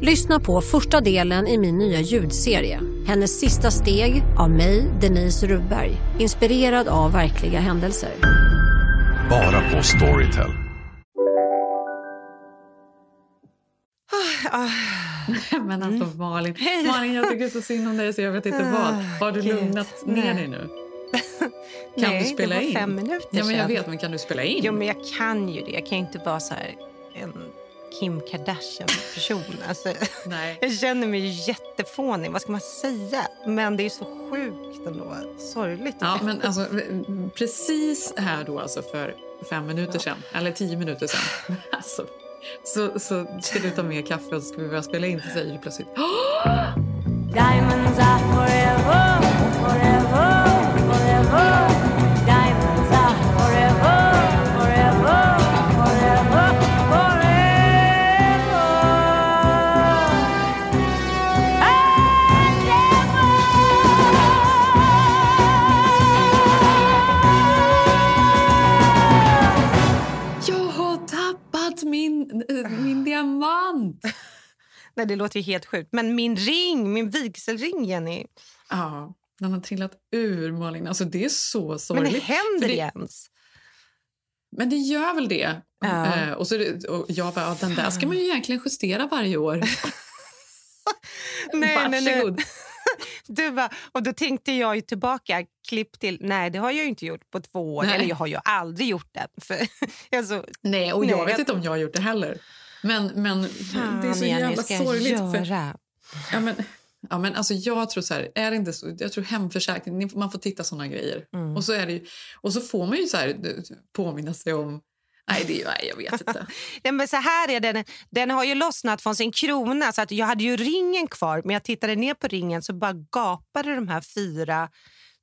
Lyssna på första delen i min nya ljudserie. Hennes sista steg av mig, Denise Rubberg. Inspirerad av verkliga händelser. Bara på Storytel. Men alltså Malin, Malin jag tycker så synd om dig så jag vet inte vad. Har du lugnat ner dig nu? Kan Nej, du spela det var in? fem minuter Ja, men jag sedan. vet, men kan du spela in? Jo, men jag kan ju det. Jag kan ju inte vara så här en Kim Kardashian-person. Alltså, Nej. jag känner mig jättefånig. Vad ska man säga? Men det är så sjukt ändå. Sorgligt. Ja, men alltså, precis här då, alltså för fem minuter sedan, eller tio minuter sedan, alltså, så, så ska du ta med kaffe och så ska vi börja spela in så säger du plötsligt Diamonds are forever, Nej, det låter ju helt sjukt. Men min ring, min vigselring, Jenny. Ja, den har trillat ur, Malin. Alltså, det är så Men sorgligt. händer För det det- ens? Men det gör väl det. Ja. Eh, och, så, och jag bara, ja, den där ska man ju egentligen justera varje år. Nej, nej, nej. Varsågod. Du bara, och då tänkte jag ju tillbaka, klipp till, nej det har jag inte gjort på två år. Nej. Eller jag har ju aldrig gjort det. För, alltså, Nej, och jag Nej, vet jag- inte om jag har gjort det heller. Men, men fan det är så Jenny, jävla ska jag sorgligt. För, göra? ja, men, ja, men alltså, jag tror så här, är det inte så, jag tror hemförsäkring, man får titta såna grejer. Mm. Och, så är det ju, och så får man ju så här, påminna sig om Nej, det är, ju- nej, jag vet inte. Nej, men så här är den, den har ju lossnat från sin krona så att jag hade ju ringen kvar men jag tittade ner på ringen så bara gapade de här fyra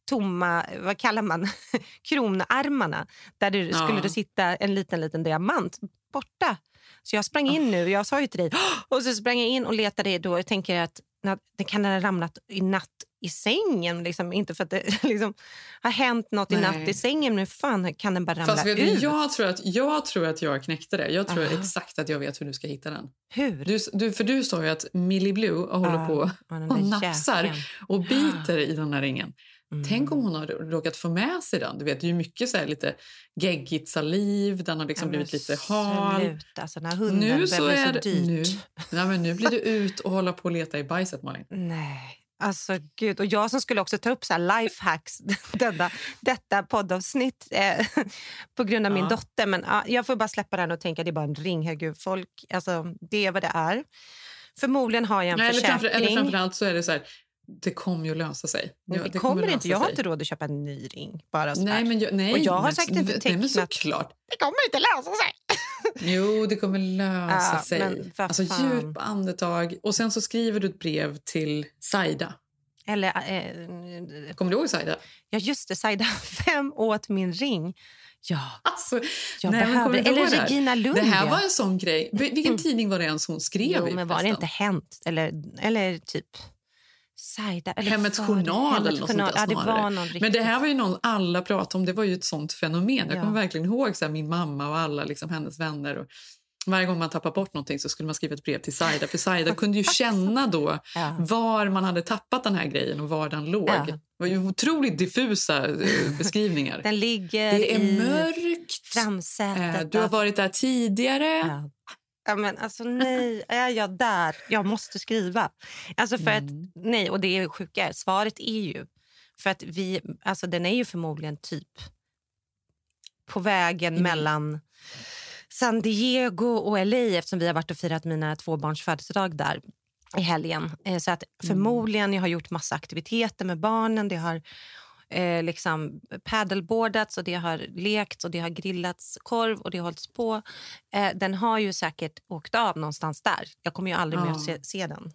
tomma, vad kallar man, kronarmarna där det Ja. skulle det sitta en liten liten diamant borta. Så jag sprang in nu, jag sa ju till dig, och så sprang jag in och letade då och tänker att det kan ha ramlat i natt i sängen. Liksom. Inte för att det liksom, har hänt något i Nej. natt i sängen, men hur fan kan den bara ramla Fast ut? jag, tror att, jag tror att jag knäckte det. Jag tror Aha. exakt att jag vet hur du ska hitta den. Hur? Du, du, för du sa ju att Millie Blue håller Ja, på och där nafsar jäkeln. och biter i den här ringen. Mm. Tänk om hon har råkat få med sig den. Du vet, det är ju mycket så här lite geggigt saliv, den har liksom Ja, blivit lite hal. Alltså, den här hunden Nu så är så dyrt. nu, nej, men nu blir det ut och hålla på och leta i bajset, Malin. Nej, alltså gud. Och jag som skulle också ta upp så lifehacks detta, detta poddavsnitt eh, på grund av min Ja. dotter. Men ja, jag får bara släppa den och tänka att det är bara en ring. Herregud, folk, alltså, det är vad det är. Förmodligen har jag en Nej, eller, försäkring. framför, eller framförallt så är det så här, det kommer ju att lösa sig. Ja, det, kommer inte. lösa Jag har sig. inte råd att köpa en ny ring. Bara så. Nej, men jag, nej, Och jag har men, säkert nej, men tecknat- såklart. Det kommer inte lösa sig. Jo, det kommer lösa Ja, sig. men Alltså djup andetag. Och sen så skriver du ett brev till Saida. Eller, eh, Kommer du ihåg Saida? ja, just det. Saida, fem åt min ring. Ja, Alltså, jag nej, behöver kommer Eller det? Regina Lund. Det här var en sån grej. Vil- Vilken tidning var det ens hon skrev Jo, i men var det inte Hänt? Eller, eller typ Saida? Eller Hemmets Journal eller Hemmets något sånt Journal? där Ja, det var någon riktigt. Men det här var ju någon alla pratade om. Det var ju ett sånt fenomen. Jag Ja. kommer verkligen ihåg så här, min mamma och alla liksom, hennes vänner. Och varje gång man tappade bort någonting så skulle man skriva ett brev till Saida. För Saida kunde ju känna då Ja. var man hade tappat den här grejen och var den låg. Ja. Det var ju otroligt diffusa eh, beskrivningar. Den ligger Det är mörkt. framsätet. Eh, Du har varit där tidigare. Ja. Ja, men alltså nej, är jag där? Jag måste skriva. Alltså för Mm. att, nej, och det är sjuka är, svaret är ju för att vi, alltså den är ju förmodligen typ på vägen Mm. mellan San Diego och LA eftersom vi har varit och firat mina två barns födelsedag där i helgen. Eh, Så att förmodligen jag har gjort massa aktiviteter med barnen. Det har eh, liksom paddleboardats och det har lekts och det har grillats korv och det har hållits på. Eh, den har ju säkert åkt av någonstans där. Jag kommer ju aldrig mer Ja. att se, se den.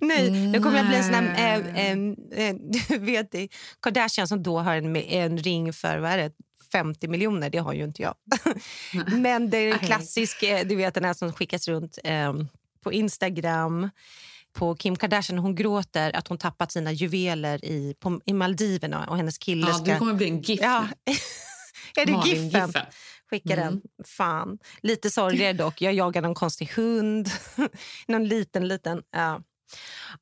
Nej, nu kommer jag bli en sån här... Eh, eh, eh, du vet, det, Kardashian som då har en, en ring för vad är det, 50 miljoner. Det har ju inte jag. Men det är en klassisk, eh, du vet den här som skickas runt eh, på Instagram på Kim Kardashian. Hon gråter att hon tappat sina juveler i, på, i Maldiverna och hennes kille Ja, ska... du kommer bli en GIF Ja. är det Malin giffen? Giffen. Skicka Mm. den. Fan. Lite sorgligare dock. Jag jagar någon konstig hund. någon liten, liten... Ja.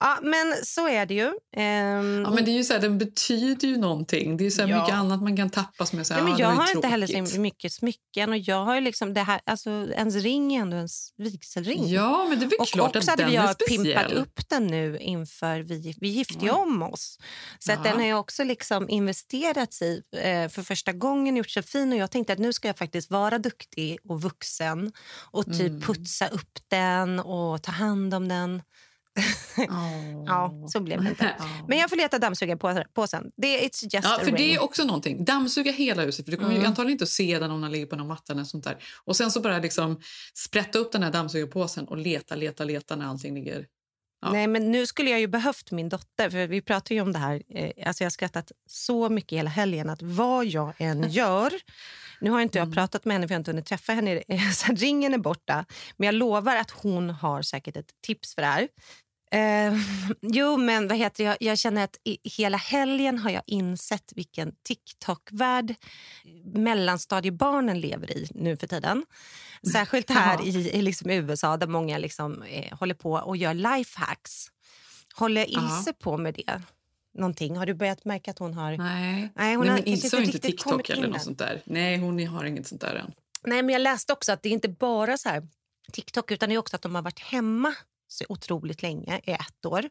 Ja, men så är det ju. Ehm, Ja, men det är ju så här, den betyder ju någonting. Det är så Ja. mycket annat man kan tappas med. Så här, Nej, men ja, jag var har inte heller så mycket smycken. Och jag har ju liksom det här, alltså, ens ring är ändå ens vigselring. Ja, men det är och klart också att hade den vi är har pimpat upp den nu inför vi, vi gifte Oj. om oss. Så att den har också liksom investerats i eh, för första gången, gjort sig fin. Och jag tänkte att nu ska jag faktiskt vara duktig och vuxen och typ Mm. putsa upp den och ta hand om den. Åh. Ja, så blev det inte. Ja. Men jag får leta dammsugarpåsen. Det it's just Ja, för det är också någonting. Dammsuga hela huset. För Du kommer ju Mm. antagligen inte att se den om den ligger på någon matta eller sånt där. Och sen så bara liksom sprätta upp den här dammsugarpåsen och leta, leta, leta när allting ligger. Ja. Nej, men nu skulle jag ju behövt min dotter. För Vi pratar ju om det här. Eh, alltså jag har skrattat så mycket hela helgen att vad jag än gör... Nu har inte jag Mm. pratat med henne för jag inte hunnit träffa henne. Så ringen är borta. Men jag lovar att hon har säkert ett tips för det här. Eh, jo, men vad heter jag? Jag känner att i hela helgen har jag insett vilken TikTok-värld mellanstadiebarnen lever i nu för tiden. Särskilt här Jaha. i, i liksom USA där många liksom, eh, håller på och gör lifehacks. Håller Ja. Ilse på med det? Någonting? Har du börjat märka att hon har... Nej, Nej, hon Nej har inte kommit TikTok eller något sånt där. Nej, hon har inget sånt där än. Nej, men jag läste också att det är inte bara så här TikTok utan det är också att de har varit hemma så otroligt länge, i ett år.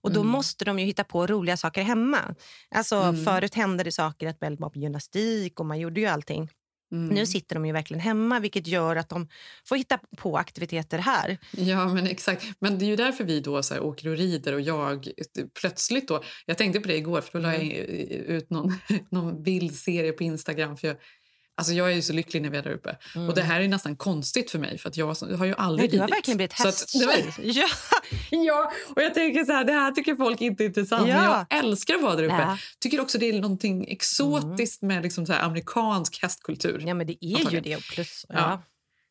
Och då Mm. måste de ju hitta på roliga saker hemma. Alltså Mm. förut hände det saker att Bell var på gymnastik och man gjorde ju allting. Mm. Nu sitter de ju verkligen hemma vilket gör att de får hitta på aktiviteter här. Ja, men exakt. Men det är ju därför vi då så här, åker och rider och jag plötsligt då... Jag tänkte på det igår för då la jag ut någon, någon bildserie på Instagram för jag, Alltså jag är ju så lycklig när vi är där uppe. Och det här är nästan konstigt för mig för att jag har ju aldrig Nej, du har ridit. verkligen blivit hästtjej. Ja. Ja, och jag tänker så här, det här tycker folk inte är intressant. Men Ja. jag älskar att vara där uppe. Ja. Tycker också det är någonting exotiskt med liksom så amerikansk hästkultur. ja, men det är ju det. Plus, ja. Ja.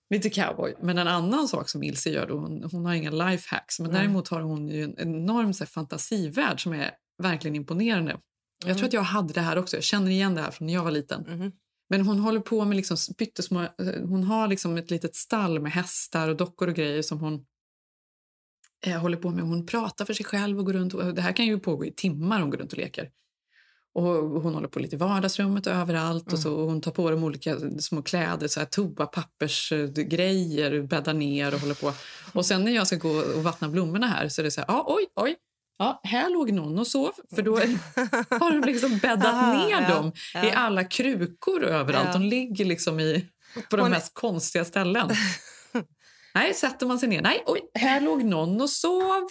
Lite cowboy. Men en annan sak som Ilse gör, då, hon, hon har inga lifehacks. Men Nej. däremot har hon ju en enorm så här, fantasivärld som är verkligen imponerande. Jag tror att jag hade det här också. Jag känner igen det här från när jag var liten. Men hon håller på med liksom pyttesmå... Hon har liksom ett litet stall med hästar och dockor och grejer som hon eh, håller på med. Hon pratar för sig själv och går runt. Och det här kan ju pågå i timmar. Hon går runt och leker. Och hon håller på lite i vardagsrummet och överallt. Och så, och hon tar på dem olika små kläder, så här toapappersgrejer, bäddar ner och håller på. Och sen när jag ska gå och vattna blommorna här så är det så här, ah, oj, oj. Ja, här låg någon och sov. För då har de liksom bäddat Aha, ner ja, dem ja. i alla krukor och överallt. Ja. De ligger liksom i, på de Hon- mest konstiga ställen. Nej, sätter man sig ner. Nej, oj, här låg någon och sov.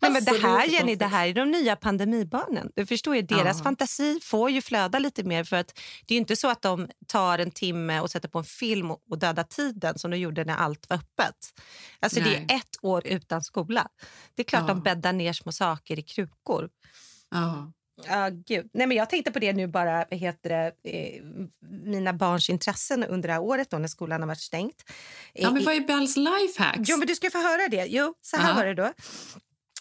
Nej, men det är här, Jenny, det här är de nya pandemibarnen. Du förstår ju, deras Ja. fantasi får ju flöda lite mer. för att Det är inte så att de tar en timme och sätter på en film och dödar tiden som de gjorde när allt var öppet. Alltså, det är ett år utan skola. Det är klart Ja. de bäddar ner små saker i krukor. Ja. Ja, gud. Nej, men jag tänkte på det nu bara, heter det, eh, mina barns intressen under det här året då, när skolan har varit stängt. ja, men Eh, vad är Bells lifehacks? Jo, men du ska få höra det. Jo, så här Ja. var det då.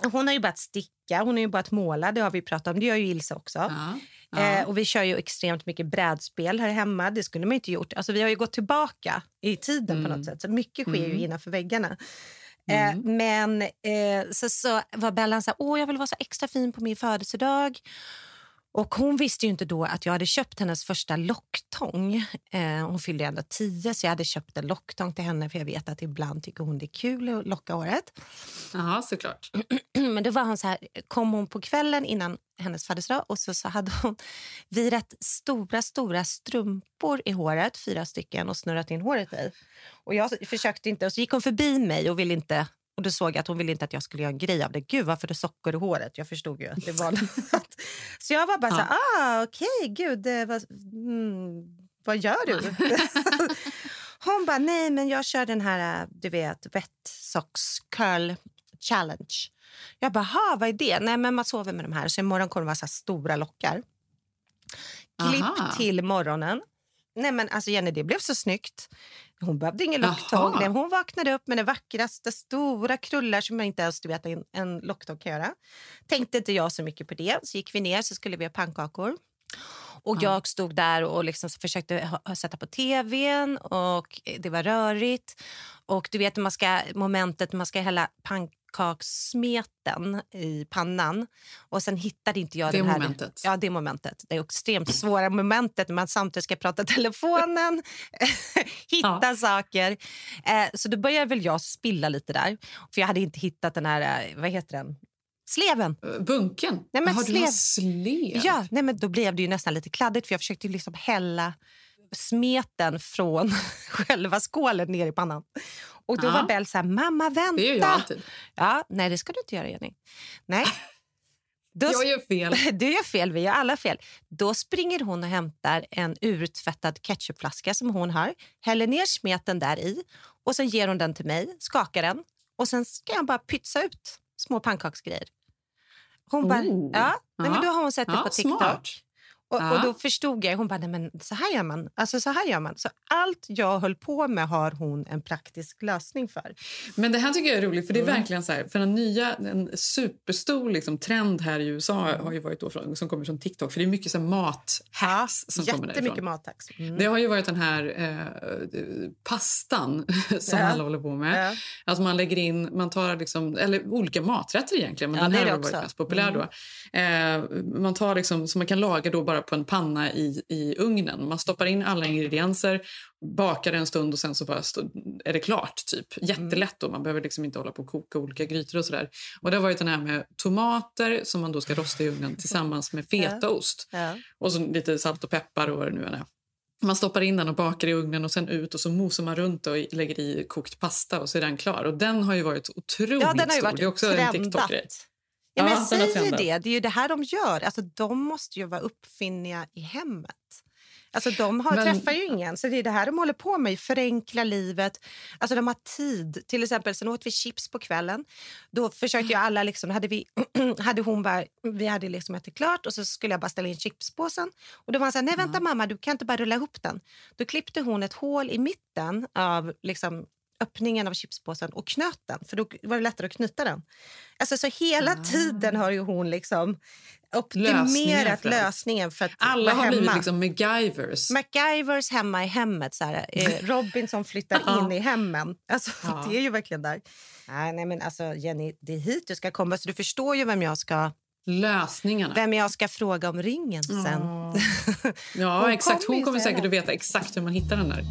Hon har ju börjat sticka, hon har ju börjat måla. Det har vi pratat om. Det gör ju Ilse också. Ja. Ja. Eh, och vi kör ju extremt mycket brädspel här hemma. Det skulle man inte gjort. Alltså, vi har ju gått tillbaka i tiden på Mm. något sätt. Så mycket sker ju Mm. innanför väggarna. Eh, Mm. men eh, så, så var Bellan så här, åh jag vill vara så extra fin på min födelsedag. Och hon visste ju inte då att jag hade köpt hennes första locktång. Eh, hon fyllde ändå tio så jag hade köpt en locktång till henne för jag vet att ibland tycker hon det är kul att locka håret. ja, såklart. Men då var hon så här, kom hon på kvällen innan hennes födelsedag och så, så hade hon virat stora, stora strumpor i håret, fyra stycken, och snurrat in håret i. Och jag försökte inte, och så gick hon förbi mig och ville inte och då såg jag att hon ville inte att jag skulle göra en grej av det. Gud, varför det socker i håret? Jag förstod ju att det var något. Så jag var bara så här, ah, okej, gud, det var, mm, vad gör du? Hon bara, nej men jag kör den här, du vet, wet socks curl challenge. Jag bara, "Ha, vad är det? Nej men man sover med de här. Så imorgon kommer det vara så stora lockar. Klipp Aha. till morgonen. Nej men alltså Jenny, det blev så snyggt. Hon behövde ingen locktång. Nej, Hon vaknade upp med det vackraste, stora krullar som man inte ens du vet, en, en locktång kan göra. Tänkte inte jag så mycket på det. Så gick vi ner så skulle vi ha pannkakor. Och jag stod där och liksom försökte sätta på tvn och det var rörigt. Och du vet man ska, momentet när man ska hälla pannkakssmeten i pannan och sen hittade inte jag Det den här... momentet. Ja, det momentet. Det är extremt svåra momentet när man samtidigt ska prata telefonen, hitta saker. Eh, så då började väl jag spilla lite där. För jag hade inte hittat den här, eh, vad heter den? Sleven. Bunken? Nej, men Jaha, du har slev. slev? Ja, nej, men då blev det ju nästan lite kladdigt för jag försökte ju liksom hälla smeten från själva skålen ner i pannan. Och då Ja. var Bell så här, mamma vänta. Det gör jag alltid. Ja, nej det ska du inte göra Jenny. Nej. Då Jag gör fel. du gör fel, vi gör alla fel. Då springer hon och hämtar en urtvättad ketchupflaska som hon har, häller ner smeten där i och sen ger hon den till mig, skakar den och sen ska jag bara pytsa ut små pannkaksgrejer. Hon bara, Oh. ja, nej, men då har hon sett det Ja, på TikTok. smart. Och, Ja. och då förstod jag, hon bara, nej men så här gör man. Alltså så här gör man. Så allt jag höll på med har hon en praktisk lösning för. Men det här tycker jag är roligt, för det är Mm. verkligen så här, för en nya, en superstor liksom, trend här i USA Mm. har ju varit då från, som kommer från TikTok, för det är mycket så mat-hacks som kommer därifrån. mattax. Mm. Det har ju varit den här eh, pastan som Ja. alla håller på med. Ja. Alltså man lägger in, man tar liksom, eller olika maträtter egentligen, men Ja, den här har varit mest populär Mm. då. Eh, man tar liksom, så man kan laga då bara på en panna i, i ugnen. Man stoppar in alla ingredienser, bakar en stund och sen så bara är det klart. typ. Jättelätt då, man behöver liksom inte hålla på och koka olika grytor och sådär. Och det har varit den här med tomater som man då ska rosta i ugnen tillsammans med fetaost. Ja. Och så lite salt och peppar och vad det nu är. Man stoppar in den och bakar i ugnen och sen ut och så mosar man runt och lägger i kokt pasta och så är den klar. Och den har ju varit otroligt Ja, den har ju stor. varit det är också en trendat. TikTok-grej. Ja, men Ja, jag säger trendat. det. Det är ju det här de gör. Alltså, de måste ju vara uppfinniga i hemmet. Alltså, de har, Men- träffar ju ingen, så det är det här de håller på med. Förenkla livet. Alltså, de har tid. Till exempel, sen åt vi chips på kvällen. Då försökte ju alla... Liksom, hade, vi, hade hon bara, vi hade liksom ätit klart och så skulle jag bara ställa in chipspåsen. Och då var han så här, nej vänta mamma, du kan inte bara rulla ihop den. Då klippte hon ett hål i mitten av liksom, öppningen av chipspåsen och knöt den. För då var det lättare att knyta den. Alltså, så hela Ah. tiden har ju hon liksom optimerat för allt. lösningen för att Alla har blivit hemma. liksom MacGyvers. MacGyvers hemma i hemmet. Så här, eh, Robin som flyttar in i hemmen. Alltså, Ja. Det är ju verkligen där. Nej, nej, men alltså, Jenny, det är hit du ska komma. Så du förstår ju vem jag ska, Lösningarna. vem jag ska fråga om ringen sen. Ja. Ja, Hon exakt. Hon kommer säkert att veta exakt hur man hittar den där.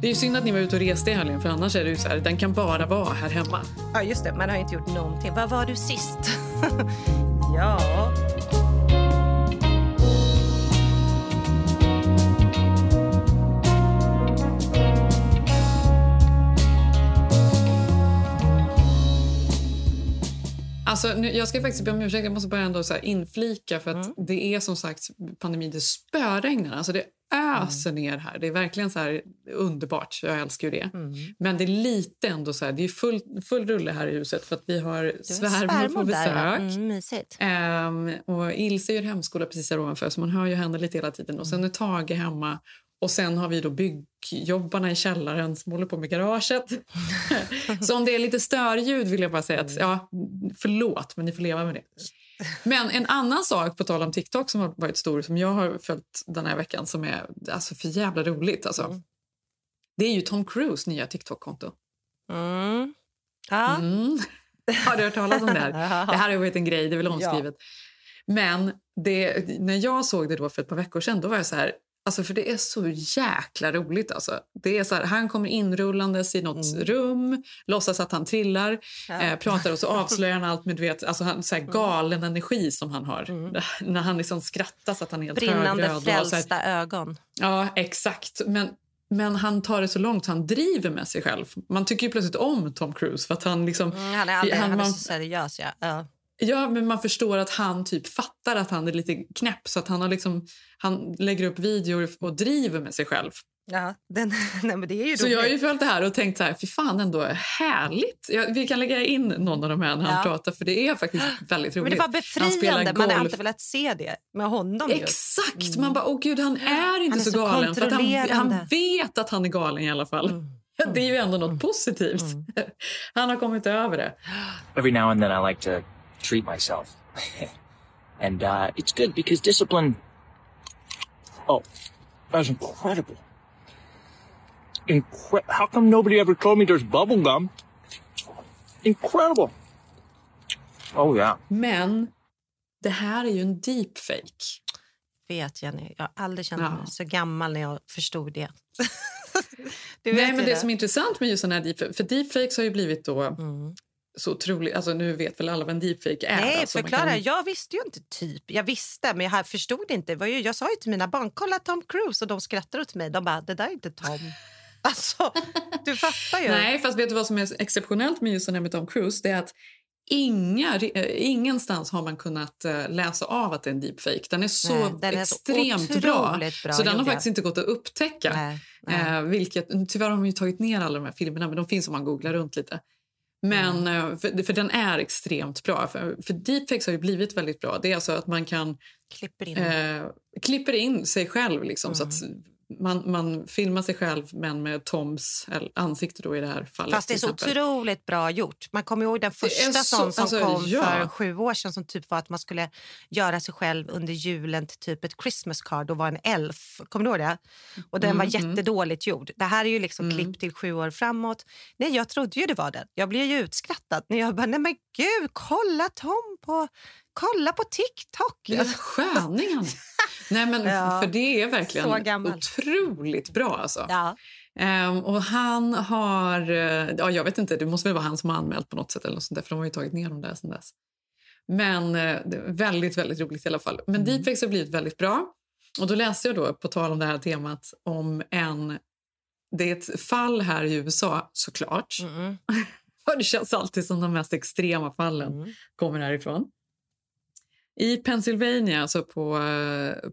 Det är ju synd att ni var ute och reste i helgen, för annars är det ju så här, den kan bara vara här hemma. Ja, just det. Man har inte gjort någonting. Vad var du sist? ja... Alltså, nu, jag ska faktiskt be om ursäkt. Jag måste bara ändå så inflika för att Mm. det är som sagt pandemi. Det spöregnar. Alltså, det öser Mm. ner här. Det är verkligen så här underbart. Jag älskar det. Mm. Men det är lite ändå så här. Det är full, full rulle här i huset för att vi har svärmor på besök. Mm, mysigt. Ehm, och Ilse gör hemskola precis här ovanför så man hör ju henne lite hela tiden. Och sen är Tage hemma. Och sen har vi då byggjobbarna i källaren som håller på med garaget. så om det är lite störljud vill jag bara säga att ja, förlåt, men ni får leva med det. Men en annan sak på tal om TikTok som har varit stor som jag har följt den här veckan som är alltså för jävla roligt alltså. Det är ju Tom Cruise nya TikTok-konto. Mm. Ja. Mm. Har du hört talas om det här? Det här har varit en grej, det är väl omskrivet. Men det, när jag såg det då för ett par veckor sedan, då var jag så här... Alltså för det är så jäkla roligt. Alltså. Det är så här, han kommer inrullandes i något rum, låtsas att han trillar, eh, pratar och så avslöjar han allt med du vet, alltså han, så här galen energi som han har. När han liksom skrattar så att han är helt Brinnande högröd. frälsta ögon. Ja, exakt. Men, men han tar det så långt han driver med sig själv. Man tycker plötsligt om Tom Cruise för att han liksom... Mm, han är, aldrig, han, är man- så seriös. Ja. Ja. Ja, men man förstår att han typ fattar att han är lite knäpp så att han har liksom han lägger upp videor och driver med sig själv. Ja, den, nej, men det är ju Så roligt. jag har ju följt det här och tänkt så här, fy fan ändå härligt. Ja, vi kan lägga in någon av de här när han Ja. pratar för det är faktiskt väldigt roligt. Men det var Han befriande. Man golf. alltid velat se det med honom. just. Exakt! Man bara, åh gud han är inte är så, så galen. För att han, han vet att han är galen i alla fall. Det är ju ändå något positivt. Han har kommit över det. every now and then I like to treat myself. and uh, it's good because discipline. Oh, that's incredible. Incre- How come nobody ever told me there's bubble gum? Incredible. Oh, yeah. Men det här är ju en deepfake. vet Jenny. Jag har aldrig känt Ja. mig så gammal när jag förstod det. Nej, men det som är intressant med just såna här deepfake, för deepfakes har ju blivit då Mm. Så otroligt, alltså nu vet väl alla vad en deepfake är. Nej, alltså förklara. kan- Jag visste ju inte typ. Jag visste, men jag förstod inte. Det var ju, jag sa ju till mina barn, kolla Tom Cruise. Och de skrattade åt mig. De bara, det där är inte Tom. alltså, du fattar ju. Nej, fast vet du vad som är exceptionellt med just den här med Tom Cruise? Det är att inga, eh, ingenstans har man kunnat eh, läsa av att det är en deepfake. Den är så Nej, den är så extremt bra, otroligt bra, så den har gjord, ja. faktiskt inte gått att upptäcka. Nej, nej. Eh, vilket, tyvärr har de ju tagit ner alla de här filmerna, men de finns om man googlar runt lite. Men, Mm. för, för den är extremt bra. För, för deepfakes har ju blivit väldigt bra. Det är alltså att man kan Klipper in. eh, klipper in sig själv. Liksom, så att Mm. Man, man filmar sig själv, men med Toms ansikte då i det här fallet. Fast det är så otroligt bra gjort. Man kommer ihåg den första så- sån som alltså, kom ja. för sju år sedan som typ var att man skulle göra sig själv under julen till typ ett Christmas card och vara en elf. Kommer du ihåg det? Och den var Mm, jättedåligt gjord. Det här är ju liksom Mm. klippt till sju år framåt. Nej, jag trodde ju det var den. Jag blev ju utskrattad när jag bara, nej men gud, kolla Tom på, kolla på TikTok. Vilken sköning han är. Nej, men Ja. För det är verkligen otroligt bra. Alltså. Ja. Ehm, och han har... eh, Ja, jag vet inte, det måste väl vara han som har anmält på något sätt. eller något sånt där, för de har ju tagit ner dem där sen dess. Men eh, väldigt, väldigt roligt i alla fall. Men deepfakes har blivit väldigt bra. Och då läste jag då, på tal om det här temat, om en... Det är ett fall här i USA, såklart. Mm. Det känns alltid som de mest extrema fallen Mm. kommer härifrån. I Pennsylvania, alltså på,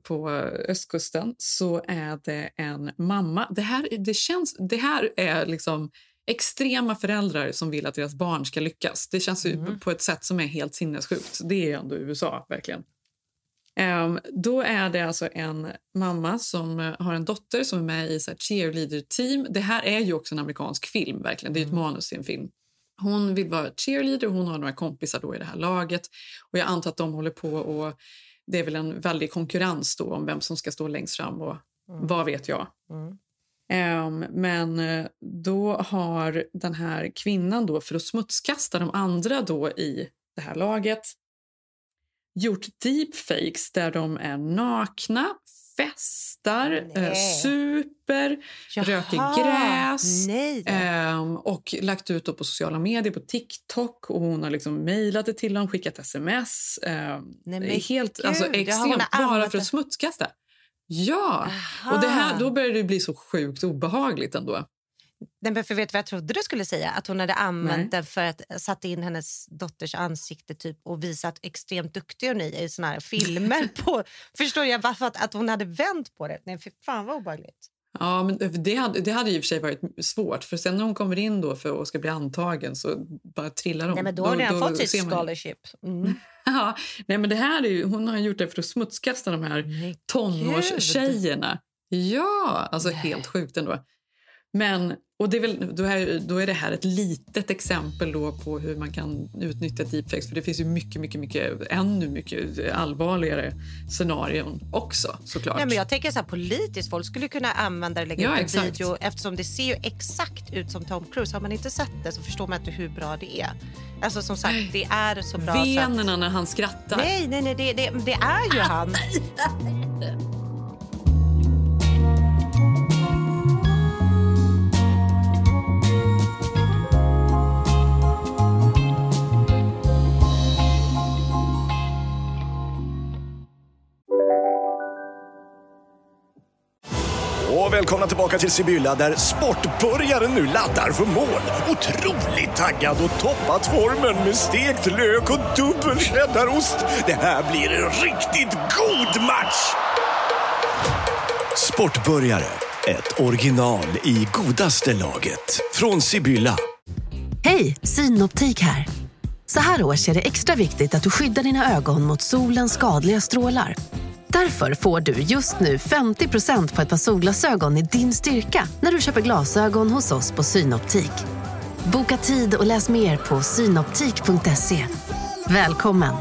på östkusten, så är det en mamma. Det här, det känns, det här är liksom extrema föräldrar som vill att deras barn ska lyckas. Det känns ju på ett sätt som är helt sinnessjukt. Det är ändå USA, verkligen. Ehm, då är det alltså en mamma som har en dotter som är med i så cheerleader-team. Det här är ju också en amerikansk film. verkligen. Det är ett manus till en film. Hon vill vara cheerleader och hon har några kompisar då i det här laget. Och Jag antar att de håller på och det är väl en väldig konkurrens då om vem som ska stå längst fram och vad vet jag. Mm. Ehm, men eh, då har den här kvinnan då för att smutskasta de andra då i det här laget gjort deepfakes där de är nakna, festar, eh, super, röker gräs ehm, och lagt ut på sociala medier, på TikTok. Och Hon har liksom mejlat det till dem, skickat sms. ehm, Nej, helt gud, alltså, extremt, bara för att smutskasta. Ja, Aha. och det här, då börjar det bli så sjukt obehagligt ändå. Nej, för vet vad jag trodde du skulle säga? Att hon hade använt Nej. den för att sätta in hennes dotters ansikte typ, och visat extremt duktig hon är i såna här filmer. på, förstår jag? Bara för att, att hon hade vänt på det. Nej, för fan vad obehagligt. Ja, men det hade, det hade och för sig varit svårt. För sen när hon kommer in då för att ska bli antagen så bara trillar hon. Nej, men då har hon redan fått sitt scholarship. Mm. Ja, nej, men det här är ju, hon har gjort det för att smutskasta de här Nej, tonårstjejerna. Ja, alltså helt sjukt ändå. Men, och det är väl, då, är, då är det här ett litet exempel då på hur man kan utnyttja deepfakes. För det finns ju mycket, mycket, mycket, ännu mycket allvarligare scenarion också såklart. Nej, men jag tänker så här, politiskt, folk skulle kunna använda det, lägga Ja, ut en video eftersom det ser ju exakt ut som Tom Cruise. Har man inte sett det så förstår man inte hur bra det är. Alltså som sagt, det är så bra så att... Venerna när han skrattar. Nej, nej, nej, det, det, det är ju han. Och välkomna tillbaka till Sibylla där sportbörjaren nu laddar för mål. Otroligt taggad och toppat formen med stekt lök och dubbel cheddarost. Det här blir en riktigt god match! Sportbörjare Ett original i godaste laget. Från Sibylla. Hej, Synoptik här. Så här års är det extra viktigt att du skyddar dina ögon mot solens skadliga strålar. Därför får du just nu 50% på ett par solglasögon i din styrka när du köper glasögon hos oss på Synoptik. Boka tid och läs mer på synoptik.se. Välkommen!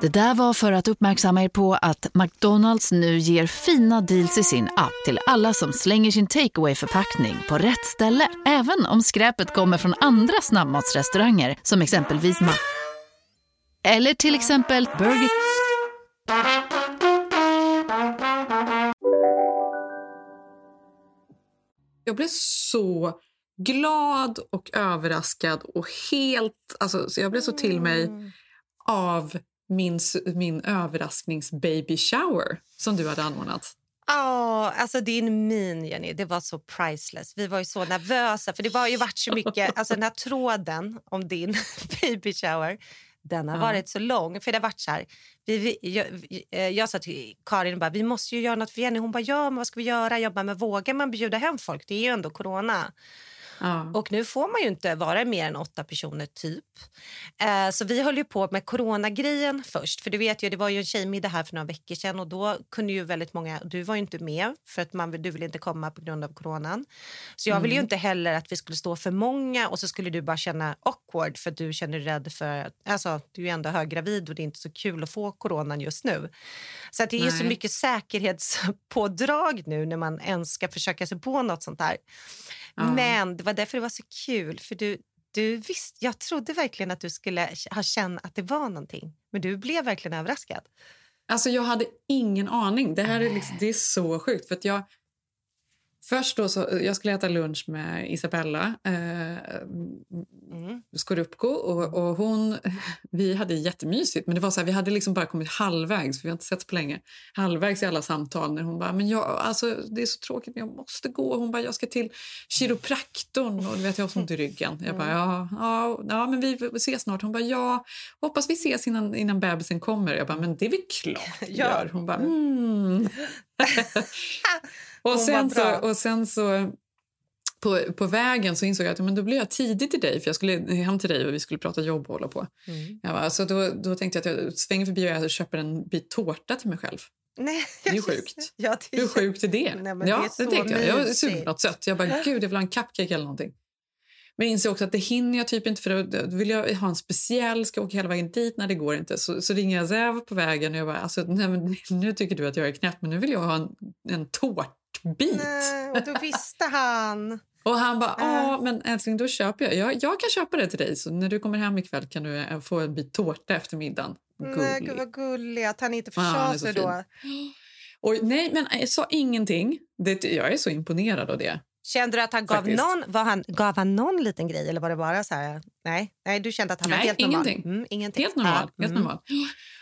Det där var för att uppmärksamma er på att McDonalds nu ger fina deals i sin app till alla som slänger sin takeaway förpackning på rätt ställe. Även om skräpet kommer från andra snabbmatsrestauranger som exempelvis Ma... Eller till exempel Burger... Jag blev så glad och överraskad och helt... Alltså, så jag blev så till mig av min, min överrasknings-baby shower som du hade anordnat. Ja, alltså din min, Jenny, det var så priceless. Vi var ju så nervösa, för det har ju varit så mycket... Alltså den här tråden om din baby shower, den har varit så lång. För det har så här, vi, vi, jag, eh, jag sa till Karin, och bara, vi måste ju göra något för Jenny. Hon bara, ja, men vad ska vi göra? Jag bara, men vågar man bjuda hem folk? Det är ju ändå corona. Ja. Och nu får man ju inte vara mer än åtta personer typ. Eh, så vi höll ju på med coronagrejen först. För du vet ju, det var ju en tjejmiddag här för några veckor sedan och då kunde ju väldigt många, du var inte med för att man, du ville inte komma på grund av coronan. Så jag ville ju inte heller att vi skulle stå för många och så skulle du bara känna awkward för att du känner dig rädd för, att- alltså du är ändå höggravid och det är inte så kul att få coronan just nu. Så att det är ju så Nej. mycket säkerhetspådrag nu när man ens ska försöka sig på något sånt här. Ja. Men det var därför det var så kul. För du, du visst, Jag trodde verkligen att du skulle ha känt att det var någonting. Men du blev verkligen överraskad. Alltså jag hade ingen aning. Det här är, liksom, det är så sjukt. För jag, först då så, jag skulle äta lunch med Isabella eh, Mm. Skorupko. Och, och hon, vi hade jättemysigt, men det var så här, vi hade liksom bara kommit halvvägs. för Vi har inte sett på länge. Halvvägs i alla samtal. När hon bara, men jag, alltså, det är så tråkigt, men jag måste gå. Hon bara, jag ska till kiropraktorn. Och du vet, jag har så ont i ryggen. Jag bara, ja, ja, ja, men vi ses snart. Hon bara, ja, hoppas vi ses innan, innan bebisen kommer. Jag bara, men det är väl klart vi gör. Hon bara, mm. och, sen så, och sen så på, på vägen så insåg jag att men då blir jag tidigt till dig för jag skulle hem till dig och vi skulle prata jobb och hålla på. Mm. Jag bara, så då, då tänkte jag att jag svänger förbi och jag köper en bit tårta till mig själv. Nej, Det är ju sjukt. Ja, det är Hur sjukt är det? Nej, men ja, det det, är så tänkte jag. Jag mysigt. sugen på något sött. Jag bara, gud, jag vill ha en cupcake eller någonting. Men jag inser också att det hinner jag typ inte för då vill jag ha en speciell, ska åka hela vägen dit? Nej, det går inte. Så, så ringer jag Zev på vägen och jag bara, alltså, nej, nu tycker du att jag är knäpp, men nu vill jag ha en, en tårtbit. Nej, och då visste han. Och han bara, ja men älskling då köper jag. jag. Jag kan köpa det till dig så när du kommer hem ikväll kan du eh, få en bit tårta efter middagen. Nej, gud vad gullig att han inte försade så sig då. Och nej men jag sa ingenting. Det, jag är så imponerad av det. Kände du att han gav Faktiskt. någon, var han, gav han någon liten grej eller var det bara så här? Nej, nej du kände att han var Nej, helt normal? ingenting. Mm, ingenting. Helt normal. Ja, Helt mm. normal.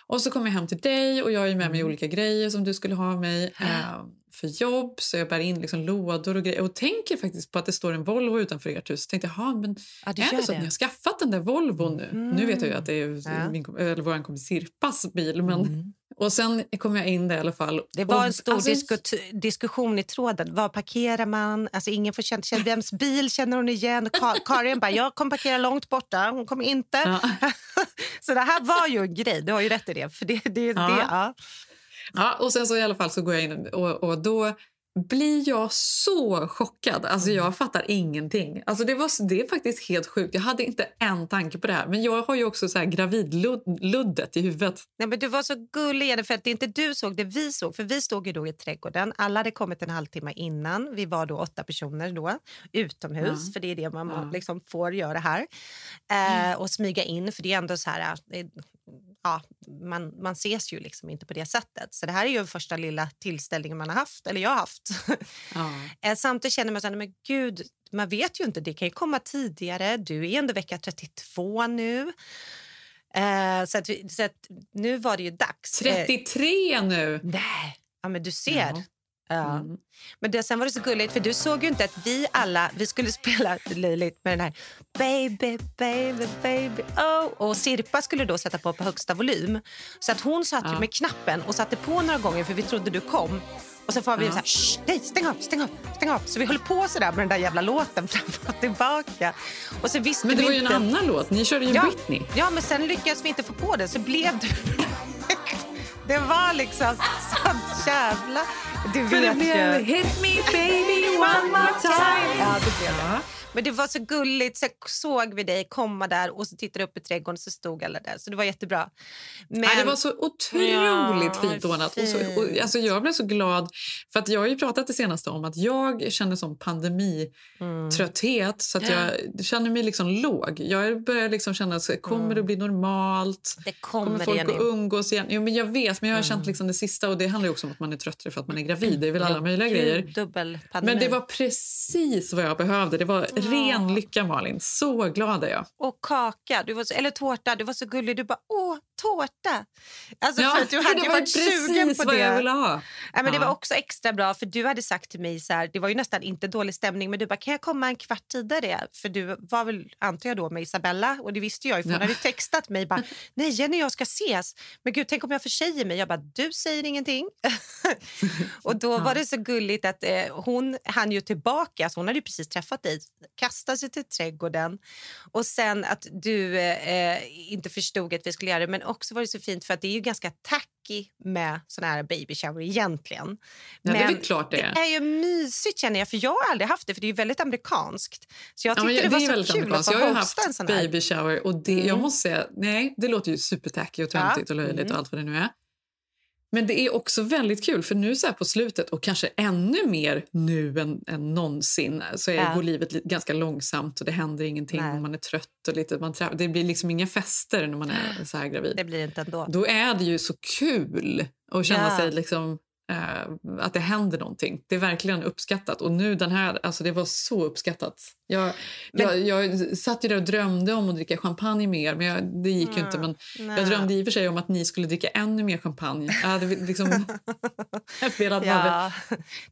Och så kom jag hem till dig och jag är med mig Mm. olika grejer som du skulle ha mig eh, för jobb. Så jag bär in liksom lådor och grejer och tänker faktiskt på att det står en Volvo utanför ert hus. Tänkte jag, "Jaha, men Ja, är det så att ni har skaffat den där Volvon nu? Nu vet jag ju att det är Ja. min, eller vår kompis Sirpas bil. Men, Mm. Och sen kom jag in där i alla fall. Det var och, en stor alltså, disku- diskussion i tråden. Var parkerar man? Alltså ingen får känna, känna vems bil känner hon igen? Ka- Karin bara, jag kommer parkera långt borta. Hon kommer inte. Ja. Så det här var ju en grej. Du har ju rätt i det. För det, det, det, ja. Ja, och sen så i alla fall så går jag in och, och då blir jag så chockad. Alltså Mm. jag fattar ingenting. Alltså det, var, det är faktiskt helt sjukt. Jag hade inte en tanke på det här. Men jag har ju också så här gravidluddet i huvudet. Nej, men du var så gullig, att det inte du såg det vi såg. För Vi stod ju då i trädgården. Alla hade kommit en halvtimme innan. Vi var då åtta personer då, utomhus, Ja. för det är det man Ja. liksom får göra här. Eh, och smyga in, för det är ändå så här... eh, ja, man, man ses ju liksom inte på det sättet. Så det här är ju första lilla tillställningen man har haft, eller jag har haft. Ja. Eh, Samtidigt känner man så här, men gud, man vet ju inte, det kan ju komma tidigare. Du är ändå vecka 32 nu. Eh, så, att så att nu var det ju dags. Eh, 33 nu! nej, ja, men du ser. Ja. Ja. Mm. Men det, sen var det så gulligt, för du såg ju inte att vi alla, vi skulle spela löjligt med den här baby, baby, baby, oh. Och Sirpa skulle då sätta på på högsta volym. Så att hon satt Ja. med knappen och satte på några gånger för vi trodde du kom. Och så får vi Ja. så här, "Shh, nej, stäng av, stäng av, stäng av. Så vi håller på så där med den där jävla låten fram och tillbaka. Och så visste Men det vi var ju en inte... annan låt. Ni körde ju ja, Britney. Ja, men sen lyckades vi inte få på det så blev det... det var liksom sånt jävla... Du vet ju. Hit me baby one more time. Ja, det blev det. Men det var så gulligt. Så såg vi dig komma där och så tittade upp i trädgården så stod alla där. Så det var jättebra. Men... Nej, det var så otroligt Ja, fint ordnat. Och så, och, alltså, jag blev så glad, för att jag har ju pratat det senaste om att jag känner som Mm. pandemitrötthet så att jag känner mig liksom låg. Jag börjar liksom känna att kommer det bli normalt? Det kommer, Kommer folk att umgås igen? Jo, men jag vet, men jag har Mm. känt liksom det sista och det handlar ju också om att man är tröttare för att man är gravid. Det är väl alla möjliga grejer. Dubbel pandemi. Men det var precis vad jag behövde. Det var ren lycka, Malin. Så glad är jag. Och kaka, du var så, eller tårta. Du var så gullig. Du bara, åh, tårta! Alltså Ja, för att du hade det var varit sugen på det. jag ville ha. Ja, men Det Ja. var också extra bra, för du hade sagt till mig så här, det var ju nästan inte dålig stämning, men du bara, kan jag komma en kvart tidigare? För du var väl, antar jag då, med Isabella, och det visste jag ju, för hon Ja. hade textat mig bara, nej Jenny jag ska ses. Men gud, tänk om jag försäger mig? Jag bara, du säger ingenting. och då var det så gulligt att eh, hon hann ju tillbaka, så hon hade ju precis träffat dig, kastade sig till trädgården. Och sen att du eh, inte förstod att vi skulle göra det, men också var det så fint för att det är ju ganska tacky med sån här baby shower egentligen. Ja, det är Men väl klart det det är ju mysigt känner jag, för jag har aldrig haft det, för det är ju väldigt amerikanskt. Så jag Ja, tyckte men det är var så väldigt kul att få Jag har hosta en haft sån här. baby shower och det, Mm. jag måste säga, nej, det låter ju supertacky och töntigt och löjligt Mm. och allt vad det nu är. Men det är också väldigt kul, för nu så på slutet och kanske ännu mer nu än, än någonsin så är, Ja. går livet li- ganska långsamt och det händer ingenting Nej. och man är trött och lite, man det blir liksom inga fester när man är så här gravid. Det blir inte ändå. Då är det ju så kul att känna Ja. sig liksom eh, att det händer någonting. Det är verkligen uppskattat. Och nu den här, alltså det var så uppskattat. Jag, Men- jag, jag satt ju där och drömde om att dricka champagne mer, men jag, det gick ju inte. Men Nej. jag drömde i och för sig om att ni skulle dricka ännu mer champagne. Jag hade liksom velat bara Ja,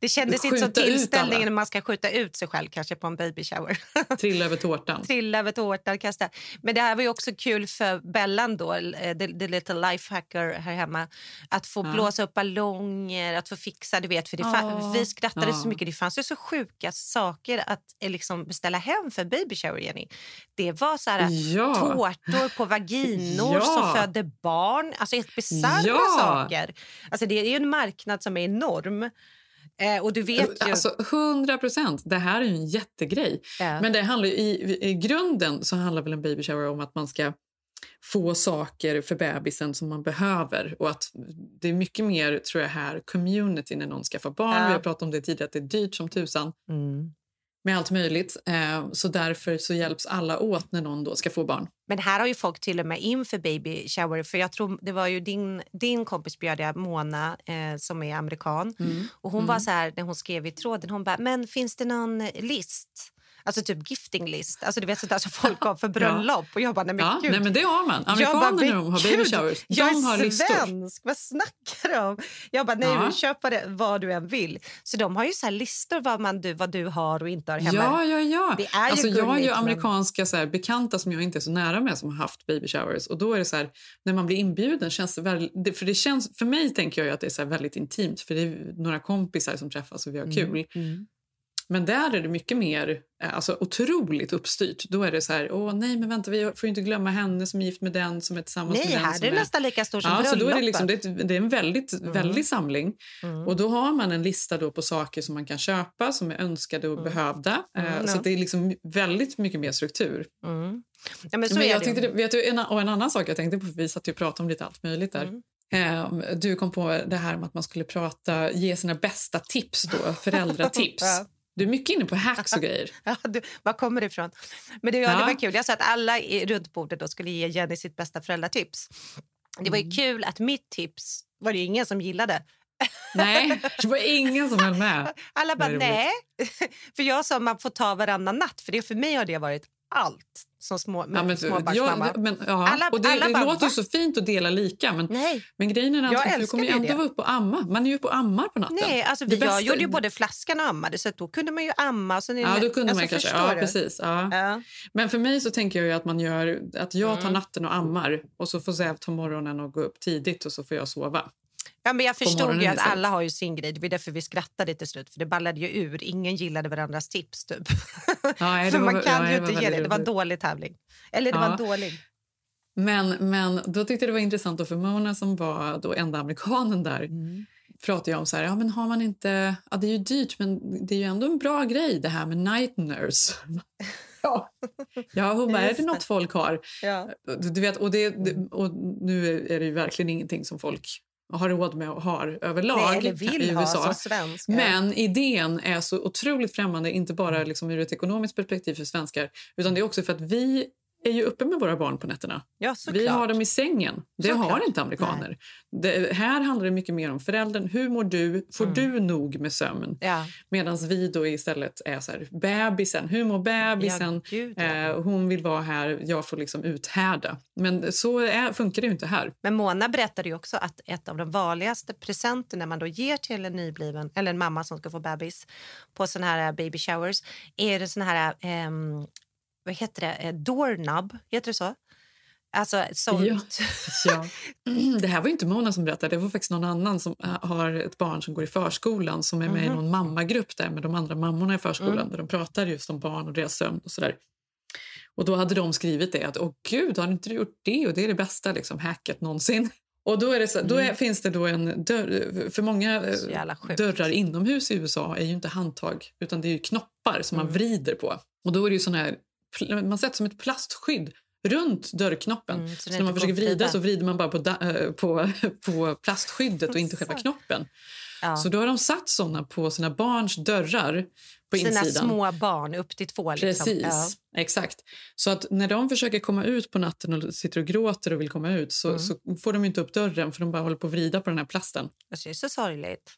det kändes inte som tillställningen när man ska skjuta ut sig själv kanske på en baby shower. trilla över tårtan. Trilla över tårtan, kasta. Men det här var ju också kul för Bellan då, eh, the, the little lifehacker här hemma, att få Ja. blåsa upp ballonger, att få fixa, du vet, för det Ja. vi skrattade Ja. så mycket. Det fanns ju så sjuka saker att eh, liksom beställa hem för baby shower, Jenny. Det var så här Ja. tårtor på vaginor Ja. som födde barn, alltså helt bisarra Ja. saker. Alltså det är ju en marknad som är enorm. Eh, och du vet ju... Alltså 100 procent. Det här är en jättegrej. Ja. Men det handlar i, i grunden så handlar väl en baby shower om att man ska få saker för bebisen som man behöver. Och att Det är mycket mer tror jag här community när någon skaffar barn. Ja. Vi har pratat om det tidigare att det är dyrt som tusan Mm. Med allt möjligt. Eh, så därför så hjälps alla åt när någon då ska få barn. Men här har ju folk till och med inför baby shower, för jag tror det var ju din, din kompis bjöd jag, Mona, eh, som är amerikan. Och hon var så här, när hon skrev i tråden, hon bara, men finns det någon list? Alltså typ gifting list, alltså du vet sånt där som folk har för bröllop. Och jag bara, nej men Ja, gud. nej, men det har man. Jag Amerikaner när de har baby showers, Jag de har är svensk, vad snackar du om? Jag bara, nej Ja. du köper det vad du än vill. Så de har ju så listor vad, man, du, vad du har och inte har hemma. Ja, ja, ja. Det är ju alltså, jag har ju gulligt, amerikanska så här, bekanta som jag inte är så nära med som har haft baby showers. Och då är det så här, när man blir inbjuden känns det väl, det, för det känns, för mig tänker jag att det är så väldigt intimt för det är några kompisar som träffas och vi har Mm, kul. Men där är det mycket mer, eh, alltså otroligt uppstyrt. Då är det så här, åh nej men vänta vi får inte glömma henne som är gift med den som är tillsammans Nej, med den här som är det nästan lika stor som Ja, så då är det, liksom, bröllopet. det, är det är en väldigt, Mm. väldig samling. Och då har man en lista då på saker som man kan köpa som är önskade och behövda. Eh, Mm, så det är liksom väldigt mycket mer struktur. Mm. Ja, men så Men är jag det. tänkte, vet du, en, och en annan sak jag tänkte på, vi satt ju och pratade om lite allt möjligt där. Mm. Eh, du kom på det här med att man skulle prata, ge sina bästa tips då, föräldratips. Du är mycket inne på hacks och grejer. Ja, du, var kommer det ifrån? Men det, ja. Ja. det var kul. Jag sa att alla i runt bordet då skulle ge Jenny sitt bästa föräldratips. Det var ju Mm. kul att mitt tips var det ingen som gillade. Nej, det var ingen som höll med. Alla bara nej. för jag sa att man får ta varannan natt. För det för mig har det varit allt som små, Ja, men, småbarnsmamma. ja, men, ja. Alla- och det, alla det bara, låter "Va?" så fint att dela lika, men, Nej, men grejen är att du kommer ju ändå det. vara uppe och amma. Man är ju uppe och ammar på natten. nej alltså, vi, jag gjorde ju både flaskan och ammade så då kunde man ju amma. Så Ja, då kunde alltså, man kanske. Ja, du? precis. Ja. Ja. Men för mig så tänker jag att man gör att jag tar Mm. natten och ammar och så får Zev ta morgonen och gå upp tidigt och så får jag sova. Ja, men jag förstod ju att alla har ju sin grej. Det var därför vi skrattade till slut. För det ballade ju ur. Ingen gillade varandras tips typ. Ja, var- man kan ja, ju var inte ge det. Det var en dålig tävling. Eller det var Ja. en dålig. Men, men då tyckte jag det var intressant då för Mona som var då enda amerikanen där pratade jag om så här, ja men har man inte, ja det är ju dyrt men det är ju ändå en bra grej det här med night nurse. ja. ja, hon bara, är det något folk har? Ja. Du du vet, och, det, det- och nu är det ju verkligen ingenting som folk har råd med och har överlag Nej, i vill ha USA. Men idén är så otroligt främmande, inte bara liksom ur ett ekonomiskt perspektiv för svenskar utan det är också för att vi är ju uppe med våra barn på nätterna. ja, Vi har dem i sängen. Det Såklart. har inte amerikaner. Det, här handlar det mycket mer om föräldern. Hur mår du? Får Mm. du nog med sömn? Ja. Medan vi då istället är så här, bebisen. Hur mår bebisen? Ja, eh, hon vill vara här. Jag får liksom uthärda. Men så är, funkar det ju inte här. Men Mona berättade ju också att ett av de vanligaste presenterna man då ger till en nybliven eller en mamma som ska få bebis på såna här baby showers är det såna här ehm, vad heter det? Eh, Doorknob, heter det så? Alltså sånt. Ja. Ja. Det här var inte Mona som berättade. Det var faktiskt någon annan som äh, har ett barn som går i förskolan som är med i Mhm. någon mammagrupp där med de andra mammorna i förskolan Mm. där de pratar just om barn och deras sömn och sådär. Och då hade de skrivit det att åh gud, har inte du gjort det? Och det är det bästa liksom, hacket någonsin. Och då, är det så, då är, finns det då en dörr, för många eh, Mm. Dörrar inomhus i USA är ju inte handtag utan det är ju knoppar som man Mm. vrider på. Och då är det ju sån här, man sätter som ett plastskydd runt dörrknoppen. Mm, så när man försöker vrida så vrider man bara på, eh, på, på plastskyddet och inte själva knoppen. Ja. Så då har de satt såna på sina barns dörrar på Sina insidan. små barn upp till två. Liksom. Precis, Ja. exakt. Så att när de försöker komma ut på natten och sitter och gråter och vill komma ut så, Mm. så får de inte upp dörren för de bara håller på att vrida på den här plasten. Alltså, det är så sorgligt.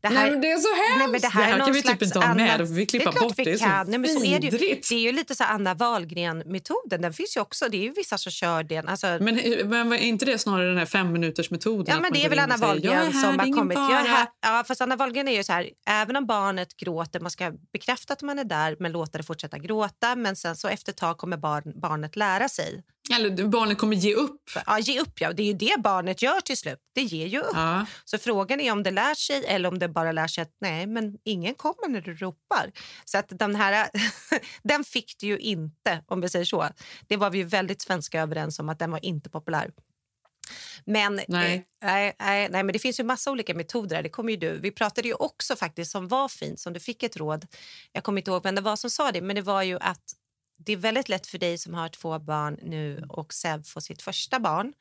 Det Nej, men det är så hemskt! Nej, men det här, är kan någon vi typ inte ha Anna- med. Vi klippa det bort vi det. är kan. så Nej, men så är det, ju. det är ju lite så Anna Wahlgren-metoden. Den finns ju också. Det är ju vissa som kör den. Alltså, Men, men är inte det snarare den här fem minuters metoden? Ja, men det är väl Anna säger, "Jag är Wahlgren här, som det har kommit. Jag är fara." här. Ja, fast Anna Wahlgren är ju så här, även om barnet gråter, man ska bekräfta att man är där men låta det fortsätta gråta. Men sen så efter ett tag kommer barn, barnet lära sig. Eller barnet kommer ge upp. Ja, ge upp ja. Det är ju det barnet gör till slut. Det ger ju upp. Ja. Så frågan är om det lär sig eller om det bara lär sig att nej, men ingen kommer när du ropar. Så att den här, den fick du ju inte, om vi säger så. Det var vi ju väldigt svenska överens om att den var inte populär. Men, Nej. eh, nej, nej, nej, men det finns ju massa olika metoder. Det kommer ju du. Vi pratade ju också faktiskt som var fint, som du fick ett råd. Jag kommer inte ihåg vem det var som sa det, men det var ju att det är väldigt lätt för dig som har två barn nu och Sev får sitt första barn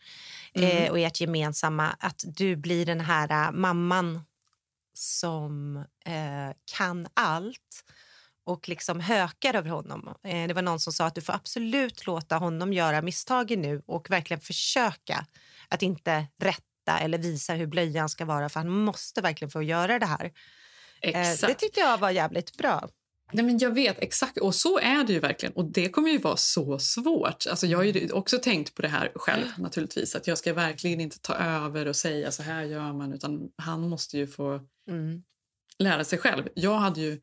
eh, och ert gemensamma att du blir den här eh, mamman som eh, kan allt och liksom hökar över honom. Eh, det var någon som sa att du får absolut låta honom göra misstagen nu och verkligen försöka att inte rätta eller visa hur blöjan ska vara för han måste verkligen få göra det här. Eh, Exakt. det tyckte jag var jävligt bra. Nej, men jag vet exakt, och så är det ju verkligen. Och det kommer ju vara så svårt. Alltså, jag har också tänkt på det här själv naturligtvis. Att jag ska verkligen inte ta över och säga så här gör man. Utan han måste ju få Mm. lära sig själv. Jag hade ju,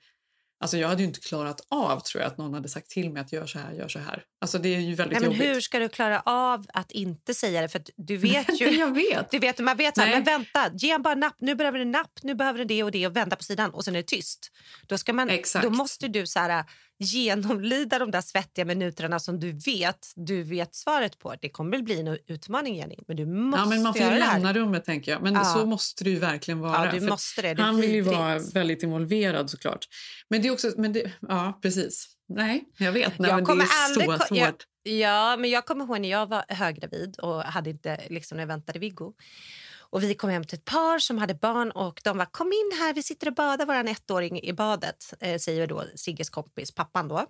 alltså, jag hade ju inte klarat av tror jag att någon hade sagt till mig att gör så här, gör så här. Alltså det är ju väldigt Nej, men jobbigt. hur ska du klara av att inte säga det? För du vet ju... jag vet. Du vet, man vet så här, men vänta, ge bara napp, nu behöver det napp, nu behöver det det och det och vända på sidan och sen är det tyst. Då, ska man, Exakt. då måste du så här, genomlida de där svettiga minuterna som du vet du vet svaret på. Det kommer väl bli en utmaning, Jenny, men du måste Ja, men man får ju lämna rummet tänker jag. Men Ja. så måste det ju verkligen vara. Ja, du måste det. Det han vill ju vara väldigt involverad såklart. Men det är också, men det, ja precis. Nej, jag vet. Nej, Jag men det kommer är så svårt. Ja, men jag kommer ihåg när jag var höggravid och hade inte liksom när jag väntade Viggo. Och vi kom hem till ett par som hade barn och de var kom in här, vi sitter och badar våran ettåring i badet, eh, säger då Sigges kompis, pappan då.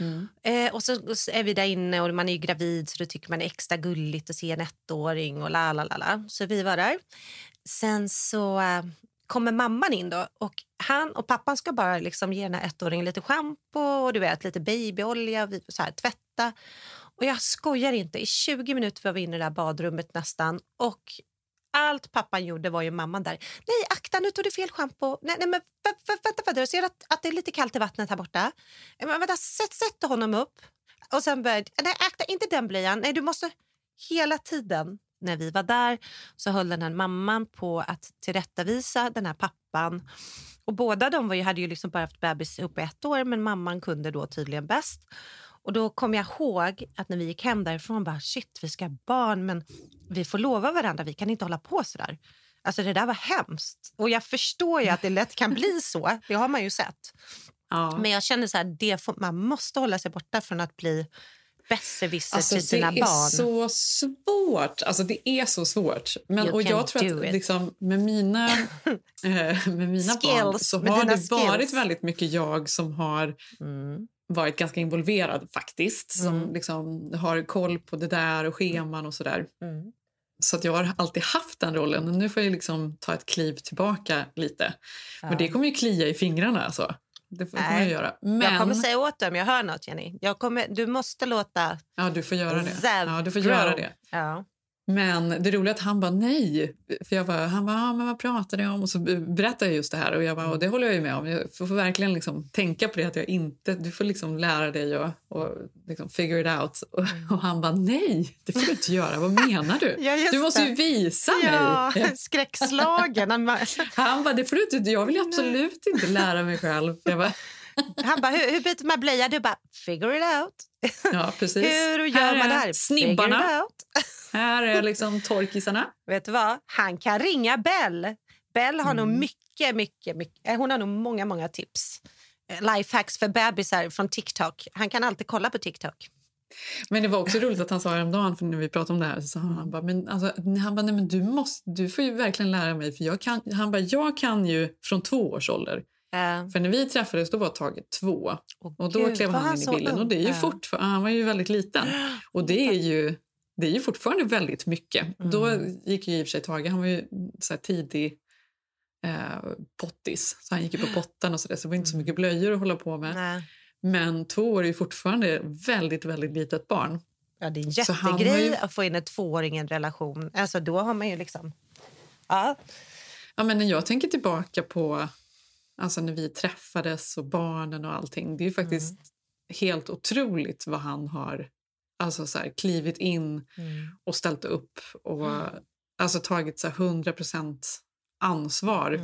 Mm. Eh, och så är vi där inne och man är ju gravid så då tycker man är extra gulligt att se en ettåring och la la la la. Så vi var där. Sen så eh, kommer mamman in då och han och pappan ska bara liksom ge den här ettåringen lite schampo och du vet lite babyolja, och så här, tvätta. Och jag skojar inte, i 20 minuter var vi inne i det där badrummet nästan och allt pappan gjorde var ju mamman där. Nej, akta nu tog du fel schampo. Nej, nej men vänta, vänta, jag ser att, att det är lite kallt i vattnet här borta. Men vänta, sätt, sätt honom upp. Och sen började, nej akta inte den blöjan. Nej, du måste hela tiden när vi var där så höll den här mamman på att tillrättavisa den här pappan. Och båda de var ju, hade ju liksom bara haft bebis ihop i ett år men mamman kunde då tydligen bäst. Och då kom jag ihåg att när vi gick hem därifrån, bara shit vi ska ha barn men vi får lova varandra, vi kan inte hålla på så där. Alltså det där var hemskt. Och jag förstår ju att det lätt kan bli så, det har man ju sett. Ja. Men jag känner så här, det får, man måste hålla sig borta från att bli besserwisser Alltså, till det sina är barn. så svårt. Alltså, det är så svårt. Men, You och jag tror att liksom, med mina, eh, med mina barn Skills, så med har det varit skills. väldigt mycket jag som har Mm. varit ganska involverad faktiskt. Som Mm. liksom har koll på det där och scheman och sådär. Mm. Så att jag har alltid haft den rollen. Nu får jag liksom ta ett kliv tillbaka lite. Men det kommer ju klia i fingrarna. Alltså. Det får, kommer jag göra. Men, Jag kommer säga åt dig om jag hör något, Jenny. Jag kommer, du måste låta ja, du får göra det. Ja, du får grow. göra det. Ja. Men det roliga är att han bara nej. För jag bara, han bara, ah, men vad pratar ni om? Och så berättade jag just det här och jag bara, och det håller jag ju med om. Jag får, verkligen liksom tänka på det att jag inte, du får liksom lära dig och, och liksom figure it out. Och, och han bara, nej, det får du inte göra. Vad menar du? Ja, du måste ju visa Ja, mig. skräckslagen. Han bara, det får du inte, jag vill absolut inte lära mig själv. Jag bara, han bara hur, hur byter man blöja? Du bara, figure it out. ja, precis. Hur gör här man det är här? Figure Snibbarna. it out. Här är liksom torkisarna. Vet du vad? Han kan ringa Bell. Bell har nog mycket, mycket, mycket... eh, Hon har nog många, många tips. Eh, Lifehacks för bebisar från TikTok. Han kan alltid kolla på TikTok. Men det var också roligt att han sa häromdagen, för när vi pratade om det här, så sa han, han bara, men, alltså, han bara, nej, men du, måste, du får ju verkligen lära mig. För jag kan, han bara, jag kan ju från två års ålder. Eh, För när vi träffades då var taget två. åh Och då gud, klev han in i bilden. Och det är ju fortfarande, han var ju väldigt liten. Och det är ju, det är ju fortfarande väldigt mycket. Mm. Då gick ju i och för sig Tage, han var ju så tidig eh, pottis. Så han gick ju på pottan och så där, så det var inte så mycket blöjor att hålla på med. Mm. Nej. Men två år är ju fortfarande väldigt, väldigt litet barn. Ja, det är en jättegrej ju- att få in en tvååring i en relation. Alltså, då har man ju liksom... Ja. Ja, men när jag tänker tillbaka på alltså när vi träffades och barnen och allting. Det är ju faktiskt Mm. helt otroligt vad han har alltså så här, klivit in Mm. och ställt upp och alltså tagit så här 100 ansvar.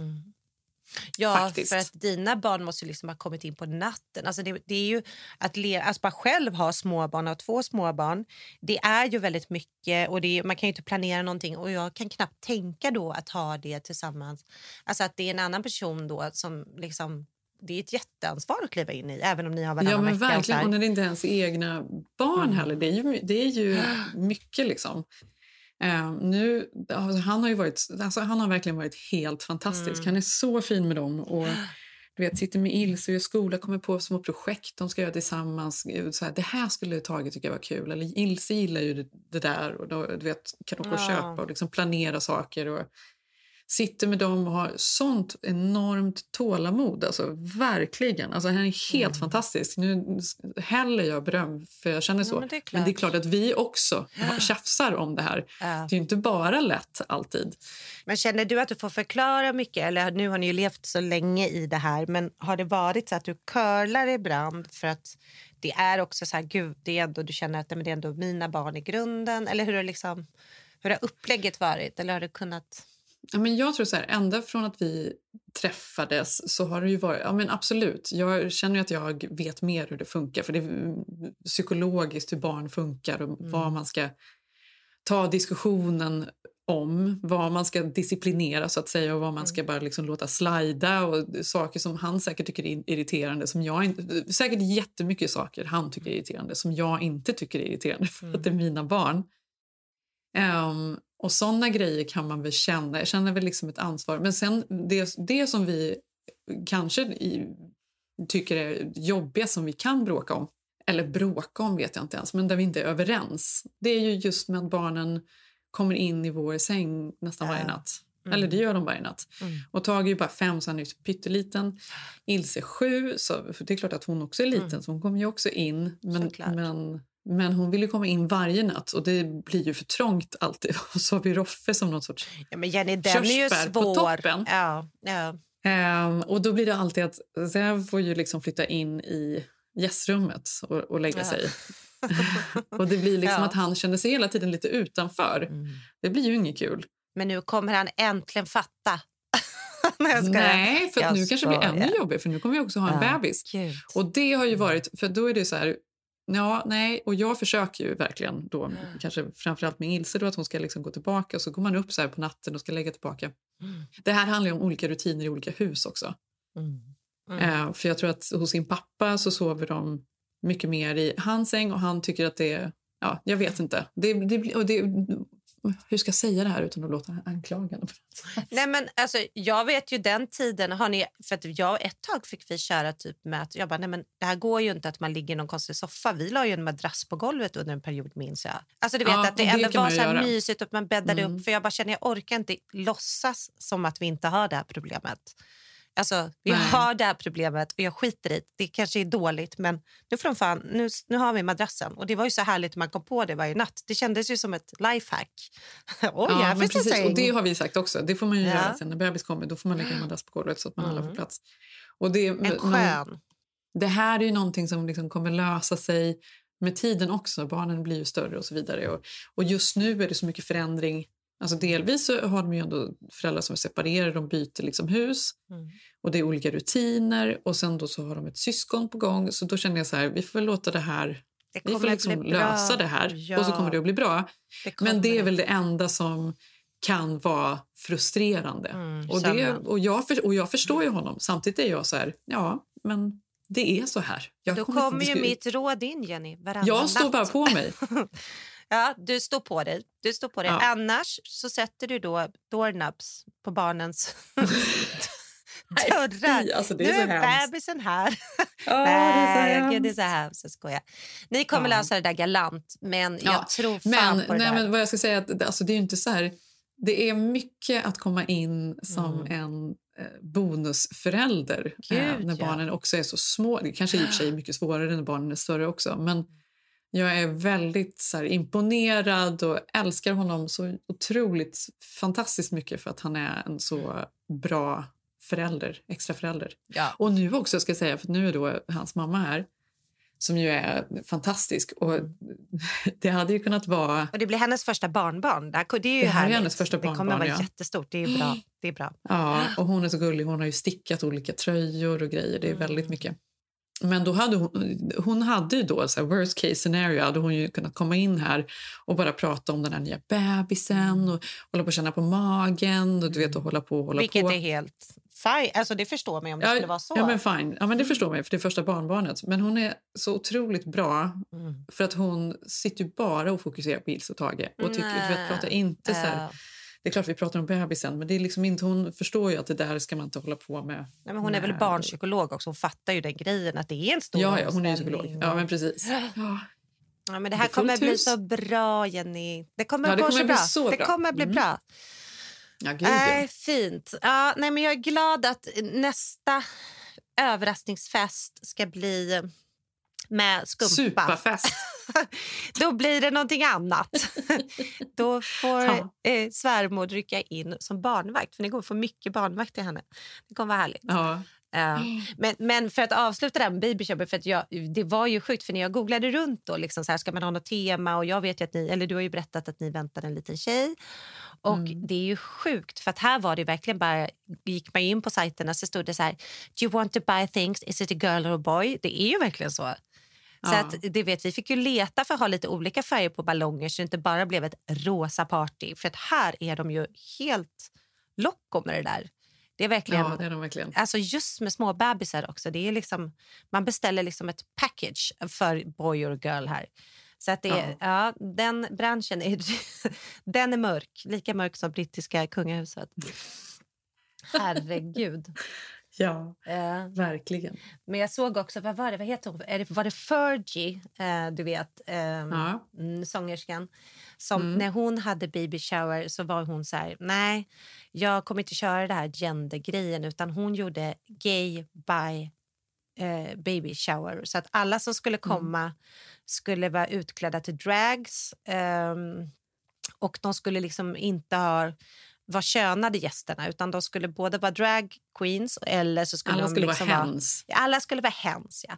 Ja, Faktiskt. för att dina barn måste liksom ha kommit in på natten. Alltså det, det är ju att le, alltså bara själv ha småbarn och två småbarn. Det är ju väldigt mycket och det är, man kan ju inte planera någonting och jag kan knappt tänka då att ha det tillsammans. Alltså att det är en annan person då som liksom det är ett jätteansvar att kliva in i även om ni har varannan Ja, men vecka. verkligen. Och när det inte är ens egna barn Mm. heller. Det är ju, det är ju mycket liksom. Eh, nu, alltså, han, har ju varit, alltså, han har verkligen varit helt fantastisk. Mm. Han är så fin med dem. Och, du vet, sitter med Ilse och skola, kommer på små projekt de ska göra tillsammans. Så här, det här skulle Tage tycka var kul. Eller Ilse gillar ju det, där. Och då, du vet, kan åka och Ja. köpa och liksom planera saker. Och, sitter med dem och har sånt enormt tålamod. Alltså, verkligen. Alltså, han är helt fantastisk. Nu häller jag beröm, för jag känner så. Mm. men det är klart. men det är klart att vi också tjafsar om det här. Ja. Det är ju inte bara lätt alltid. Men känner du att du får förklara mycket? Eller nu har ni ju levt så länge i det här. Men har det varit så att du curlar ibland för att det är också så här, gud, det är ändå, du känner att nej, det är ändå mina barn i grunden? Eller hur har, liksom, hur har upplägget varit? Eller har det kunnat... Ja, men jag tror så här, ända från att vi träffades så har det ju varit... Ja, men absolut. Jag känner ju att jag vet mer hur det funkar. För det är mm, psykologiskt hur barn funkar och vad man ska ta diskussionen om. Vad man ska disciplinera så att säga och vad man ska bara liksom låta slida. Och saker som han säkert tycker är irriterande. Som jag inte, säkert jättemycket saker han tycker är irriterande som jag inte tycker är irriterande för att det är mina barn. Ehm, och såna grejer kan man väl känna. Jag känner väl liksom ett ansvar. Men sen det, det som vi kanske i, tycker är jobbiga som vi kan bråka om, eller bråka om vet jag inte ens, men där vi inte är överens. Det är ju just med att barnen kommer in i vår säng nästan varje natt. Eller det gör de varje natt. Och Tage är ju bara fem, så han är pytteliten. Ilse är sju, så det är klart att hon också är liten, så hon kommer ju också in. Men, Såklart. men, men hon vill ju komma in varje natt och det blir ju för trångt alltid. Och så har vi Roffe som någon sorts... Ja, men Jenny, den är ju Körsbär på svår. toppen. Ja, ja. Ehm, och då blir det alltid att Zev får ju liksom flytta in i gästrummet och, och lägga Ja. sig. och det blir liksom Ja. att han känner sig hela tiden lite utanför. Det blir ju inget kul. Men nu kommer han äntligen fatta. Nej. Nej, för nu kanske det blir ännu jobbigare för nu kommer vi också ha en Ja, bebis. Gud. Och det har ju varit, för då är det så här, ja, nej, och jag försöker ju verkligen då, kanske framförallt med Ilse då, att hon ska liksom gå tillbaka och så går man upp så på natten och ska lägga tillbaka. Det här handlar om olika rutiner i olika hus också. Eh, för jag tror att hos sin pappa så sover de mycket mer i hans säng och han tycker att det är, ja, jag vet inte. Det, det, och det, hur ska jag säga det här utan att låta anklagande? Nej, men alltså, jag vet ju den tiden, har ni, för att jag ett tag fick vi köra typ med att jag bara, nej men det här går ju inte att man ligger i någon konstig soffa. Vi la ju en madrass på golvet under en period minns jag. Alltså du vet Ja, att det och ändå var så här göra. mysigt att man bäddade Mm. upp för jag bara känner jag orkar inte låtsas som att vi inte har det här problemet. Alltså, vi Nej. har det här problemet och jag skiter i det. Det kanske är dåligt men nu, får de fan, nu, nu har vi madrassen. Och det var ju så härligt att man kom på det varje natt. Det kändes ju som ett lifehack. Oj, här men precis. säng. Och det har vi sagt också. Det får man ju Ja. göra sen när bebis kommer. Då får man lägga en madrass på golvet så att man alla Mm. får plats. Och det, En skön. Det här är ju någonting som liksom kommer lösa sig med tiden också. Barnen blir ju större och så vidare. Och, och just nu är det så mycket förändring. Alltså delvis har de ju ändå föräldrar som är separerade, de byter liksom hus. Mm. Och det är olika rutiner och sen då så har de ett syskon på gång. Så då känner jag så här, vi får låta det här, vi får liksom lösa det här Ja. och så kommer det att bli bra. Det Men det är väl det enda som kan vara frustrerande. Mm, och, det, och, jag för, och jag förstår ju honom. Samtidigt är jag så här, ja, men det är så här. Jag Då kommer ju mitt råd in, Jenny. Jag står bara på mig. Ja, du står på dig. Du står på dig. Ja. Annars så sätter du då doorknobs på barnens dörrar. fy, alltså det är nu är hemskt. bebisen här. Ja, det är så Nej, det är så hemskt. Jag skojar. Ni kommer Ja. lösa det där galant, men Ja, jag tror fan Men, på det nej, där. men vad jag ska säga, att, alltså, det är inte så här... Det är mycket att komma in som Mm. en eh, bonusförälder eh, Gud, när ja. barnen också är så små. Det kanske i och för sig är mycket svårare när barnen är större också. Men jag är väldigt så här, imponerad och älskar honom så otroligt fantastiskt mycket för att han är en så bra förälder, extra förälder. Ja. Och nu också ska jag säga, för nu är då hans mamma här som ju är fantastisk. Och det hade ju kunnat vara... Och det blir hennes första barnbarn. Det, är ju Det här är hennes första Det kommer barnbarn, vara ja. jättestort. Det är bra. Det är bra. Ja, och hon är så gullig. Hon har ju stickat olika tröjor och grejer. Det är väldigt mycket. Men då hade hon, hon hade ju då så här worst case scenario hade hon ju kunnat komma in här och bara prata om den här nya bebisen och hålla på och känna på magen och du vet och hålla på och hålla Vilket på. är helt fine. Alltså, det förstår mig om det skulle vara så. Ja, men fine. Ja, men det förstår man ju, för det är första barnbarnet. Men hon är så otroligt bra Mm. för att hon sitter bara och fokuserar på Ilse och Tage. Och tycker, du vet, pratar inte så här, Ja. Det är klart vi pratar om bebisen, men det är liksom inte, hon förstår ju att det där ska man inte hålla på med. Nej, men hon är väl barnpsykolog också. Hon fattar ju den grejen att det är en stor Ja, ja, hon är psykolog. Ja, men precis. Ja. Ja, men det Det här är fullt kommer bli så bra, Jenny. Det kommer Ja, det kommer så bli bra. så det bra. kommer bli Mm. bra. Ja, gud, ja. fint. Ja, nej, men jag är glad att nästa överraskningsfest ska bli med skumpa. Superfest. Då blir det någonting annat. Då får Ja. eh, svärmor rycka in som barnvakt. För ni kommer få mycket barnvakt till henne. Det kommer vara härligt. Ja. Ja. Men, men för att avsluta det här med baby shower, för att jag, det var ju sjukt för när jag googlade runt då, liksom så här, ska man ha något tema och jag vet att ni, eller du har ju berättat att ni väntar en liten tjej. Och Mm. det är ju sjukt för att här var det verkligen bara, gick man in på sajterna så stod det så här, do you want to buy things, is it a girl or a boy? Det är ju verkligen så. Så Ja. att, det vet vi fick ju leta för att ha lite olika färger på ballonger så det inte bara blev ett rosa party. För att här är de ju helt locko med det där. Det är verkligen ja, det är de verkligen. Alltså just med små bebisar också. Det är liksom, man beställer liksom ett package för boy or girl här. Så att det, är- ja. den branschen är, den är mörk. Lika mörk som brittiska kungahuset. Herregud. Ja, Eh, verkligen. men jag såg också, vad var det, vad heter hon? Är det, var det Fergie, eh, du vet, eh, Ja. mm, sångerskan? Som Mm. när hon hade baby shower så var hon så här, nej, jag kommer inte köra det här gendergrejen utan hon gjorde gay by eh, baby shower. Så att alla som skulle komma skulle vara utklädda till drags ehm, och de skulle liksom inte ha vara könade gästerna utan de skulle både vara drag queens eller så skulle Alla de skulle liksom vara vara hens. Ja, Alla skulle vara hens, ja.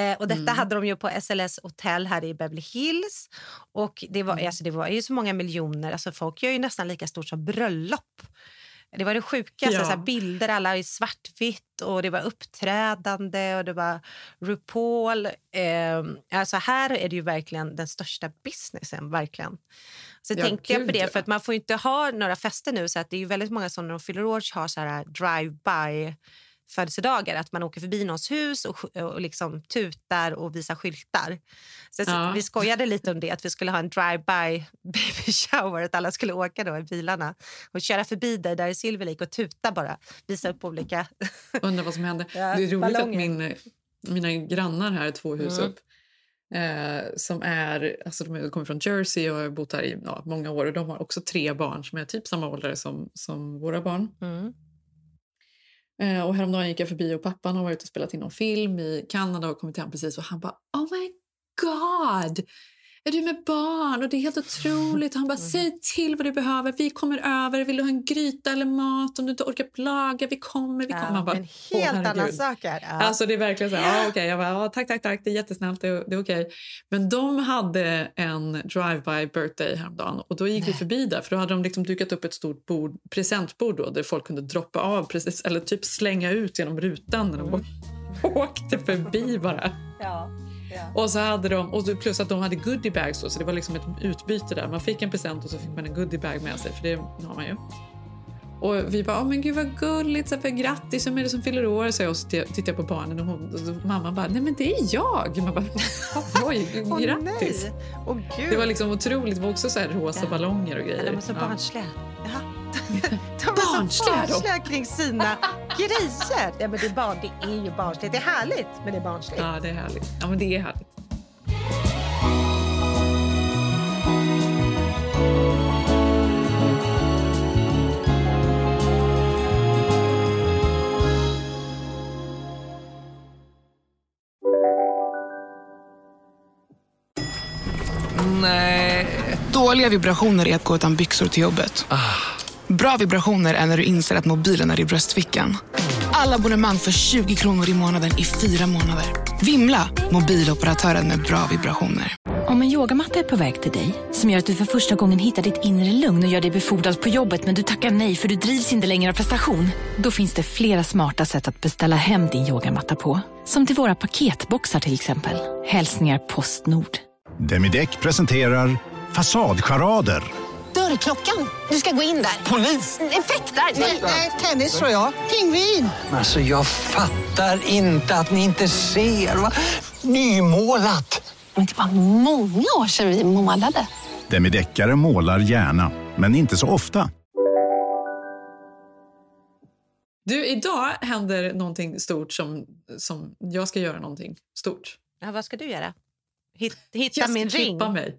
Eh, och detta Mm. hade de ju på SLS hotell här i Beverly Hills. Och det var, Mm. alltså, det var ju så många miljoner. Alltså, folk gör ju nästan lika stort som bröllop. Det var det sjukaste. Ja. Så bilder alla i svartvitt och det var uppträdande och det var RuPaul. Eh, alltså här är det ju verkligen den största businessen. verkligen. Så Ja, tänkte jag på det, för att man får inte ha några fester nu. Så att det är ju väldigt många som när de fyller år har så här drive-by födelsedagar. Att man åker förbi någons hus och, och liksom tutar och visar skyltar. Så Ja. Vi skojade lite om det, att vi skulle ha en drive-by baby shower. Att alla skulle åka då i bilarna och köra förbi dig där i Silver Lake och tuta bara. Visa upp olika... Undrar vad som hände. Ja, det är roligt ballonger. att min, mina grannar här, två hus Mm. upp, eh, som är, alltså de kommer från Jersey och har bott här i ja, många år. Och De har också tre barn som är typ samma ålder som, som våra barn. Mm. Eh, och häromdagen gick jag förbi och pappan har varit och spelat in någon film i Kanada och kommit hem precis och han bara Oh my god! Är du med barn? Och det är helt otroligt. Han bara säg till vad du behöver. Vi kommer över. Vill du ha en gryta eller mat? Om du inte orkar laga, vi kommer. Vi kommer. Han bara, en "Åh, helt annan herregud." sak. Ja. Alltså det är verkligen så här, ja, okej. Jag bara, ja, tack, tack, tack, det är jättesnällt, det är, det är okej. Men de hade en drive-by birthday häromdagen och då gick vi förbi där för då hade de liksom dukat upp ett stort bord, presentbord då, där folk kunde droppa av precis, eller typ slänga ut genom rutan när de Mm. åkte förbi bara. Ja. Och så hade de, och plus att de hade goodiebags så det var liksom ett utbyte där. Man fick en present och så fick man en goodiebag med sig, för det har man ju. Och vi bara, oh, men gud vad gulligt, så här, grattis, vem är det som fyller år? Så jag, och så tittade jag på barnen och, hon, och så mamma bara, nej men det är jag. Man bara, oj, grattis. nej. Åh, gud. det var liksom otroligt, det var också så här rosa Ja. ballonger och Ja, grejer. de är så Ja. barnsliga. Jaha. De är så Barnsliga då? barnsliga kring sina grejer. Ja, men det, är barn, det är ju barnsligt. Det är härligt, men det är barnsligt. Ja, det är härligt. Ja, men det är härligt. Nej. Dåliga vibrationer är att gå utan byxor till jobbet. Bra vibrationer är när du inser att mobilen är i bröstfickan. Alla abonnemang för 20 kronor i månaden i fyra månader. Vimla! Mobiloperatören med bra vibrationer. Om en yogamatta är på väg till dig, som gör att du för första gången hittar ditt inre lugn och gör dig befordrad på jobbet men du tackar nej för du drivs inte längre av prestation. Då finns det flera smarta sätt att beställa hem din yogamatta på. Som till våra paketboxar till exempel. Hälsningar Postnord. Demideck presenterar Fasadcharader. Dörrklockan. Du ska gå in där. Polis? Effektar? Nej, tennis tror jag. Pingvin. Alltså jag fattar inte att ni inte ser. Va? Nymålat! Men det var många år sedan vi målade. Demideckare målar gärna, men inte så ofta. Du, idag händer någonting stort som, som jag ska göra någonting stort. Ja, vad ska du göra? Hitt, hitta Jag ska min ring? klippa mig.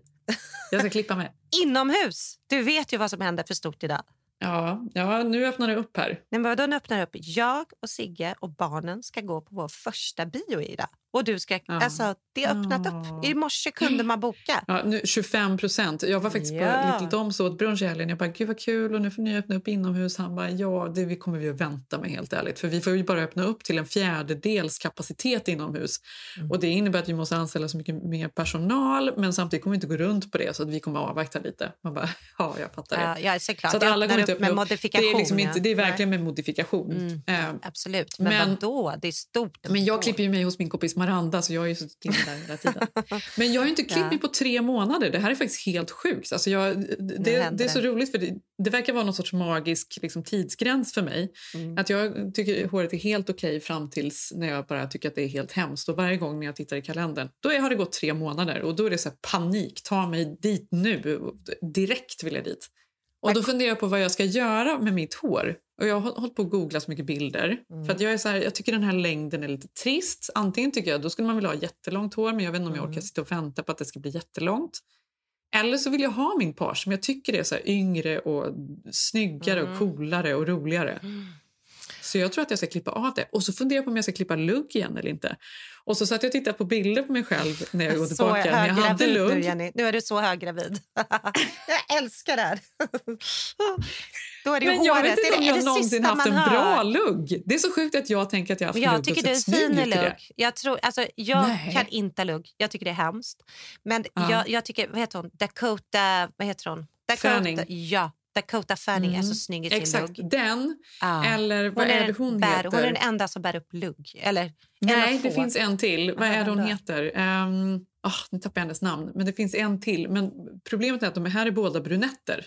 Jag ska klippa mig. Inomhus! Du vet ju vad som händer för stort idag. Ja, ja nu öppnar det upp här. Nej, men vadå, nu öppnar det upp. Jag och Sigge och barnen ska gå på vår första bio idag. Och du ska, alltså, det har öppnat upp. I morse kunde man boka. Ja, nu 25 procent. Jag var faktiskt Ja. på Little Doms och åt brunch i helgen. Jag bara, gud vad kul och nu får ni öppna upp inomhus. Han bara, ja det vi kommer vi att vänta med helt ärligt. För vi får ju bara öppna upp till en fjärdedels kapacitet inomhus. Mm. Och det innebär att vi måste anställa så mycket mer personal men samtidigt kommer vi inte gå runt på det så att vi kommer avvakta lite. Man bara, ja jag fattar det. Ja, ja, såklart. Så att alla öppnar går inte upp med upp. modifikation, Det är, liksom ja. inte, det är verkligen med modifikation. Mm. Eh, Absolut. Men, Men- vadå? Det är stort. men jag klipper ju mig hos min kompis Maranda så jag har ju suttit inne där hela tiden. Men jag har ju inte klippt Ja. mig på tre månader. Det här är faktiskt helt sjukt. Alltså jag, det, det är så roligt för det, det verkar vara någon sorts magisk liksom, tidsgräns för mig. Mm. Att jag tycker håret är helt okej fram tills när jag bara tycker att det är helt hemskt. Och varje gång när jag tittar i kalendern då är, har det gått tre månader och då är det så här panik. Ta mig dit nu. Direkt vill jag dit. Och då funderar jag på vad jag ska göra med mitt hår. Och jag har hållit på att googla så mycket bilder. Mm. För att jag, är så här, jag tycker den här längden är lite trist. Antingen tycker jag då skulle man vilja ha jättelångt hår men jag vet inte om jag Mm. orkar sitta och vänta på att det ska bli jättelångt. Eller så vill jag ha min page som jag tycker är så yngre och snyggare Mm. och coolare och roligare. Så jag tror att jag ska klippa av det. Och så funderar jag på om jag ska klippa lugg igen eller inte. Och så satt jag och tittade på bilder på mig själv när jag går tillbaka. Jag hade höggravid nu, lugg. Jenny. Nu är du så höggravid. jag älskar det här. Då är det Men jag håret. vet inte om är jag någonsin haft en man bra hör. lugg. Det är så sjukt att jag tänker att jag har haft jag lugg tycker du är fin i lugg. Jag, tror, alltså, jag Nej. kan inte lugg. Jag tycker det är hemskt. Men Ja. jag, jag tycker, vad heter hon? Dakota, vad heter hon? Dakota, Fanning. Ja, Dakota Fanning är Mm. så snygg i sin Exakt, lugg. den. Ja. Eller vad är det hon bär, heter? Hon är den enda som bär upp lugg. Eller, Nej, det finns en till. Vad Ja, är det hon heter? Um, nu tappar jag hennes namn. Men det finns en till. Men problemet är att de här är båda brunetter.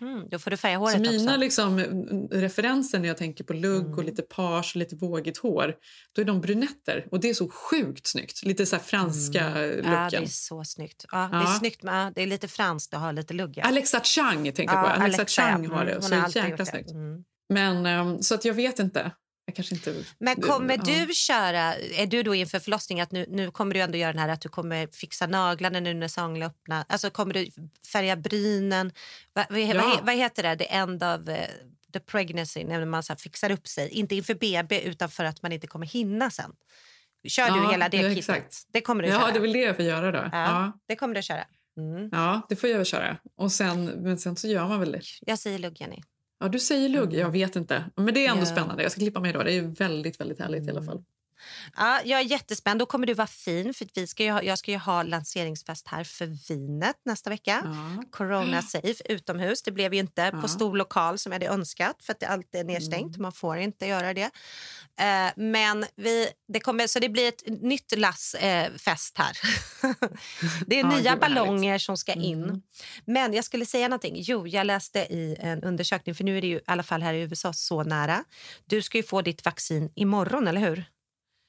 Mhm, Då får du färga håret Så mina också. liksom, mm, referenser när jag tänker på lugg Mm. och lite page och lite vågigt hår, då är de brunetter. Och det är så sjukt snyggt. Lite så franska Mm. looken. Ja, det är så snyggt. Ja, Det är Ja. snyggt, ja, det är lite franskt att ha lite lugg. ja. Alexa Chang tänker jag Ja, på. Alexa, Alexa, ja. Chang har det. Mm, Så jäkla snyggt. Mm. Men, ehm, så att jag vet inte. Jag kanske inte... Men kommer ja. du köra, är du då inför förlossningen att nu, nu kommer du ändå göra den här att du kommer fixa naglarna nu när Sangla öppnar, alltså kommer du färga brynen, vad, vad, Ja. he- vad heter det, the end of eh, the pregnancy, när man så fixar upp sig, inte inför BB utan för att man inte kommer hinna sen. Kör du Ja, hela det ja, kittet? exakt. Det kommer du Ja, köra? det är väl det jag får göra då. Ja, Ja. Det kommer du köra. Mm. Ja, det får jag väl köra. Och sen, men sen så gör man väl det. Jag säger lugg, Jenny. Ja, du säger lugg. Jag vet inte. Men det är ändå Ja. spännande. Jag ska klippa mig idag. Det är väldigt, väldigt härligt i alla fall. Ja, jag är jättespänd. Då kommer du vara fin. För vi ska ha, jag ska ju ha lanseringsfest här för vinet nästa vecka. Corona safe utomhus. Det blev ju inte Ja. på stor lokal som jag hade önskat för att det alltid är nedstängt. Mm. Man får inte göra det. Eh, men vi, det kommer, så det blir ett nytt lass eh, fest här. det är Ja, nya ballonger som ska in. Mm. Men jag skulle säga någonting. Jo, jag läste i en undersökning, för nu är det ju i alla fall här i USA så nära. Du ska ju få ditt vaccin imorgon, eller hur?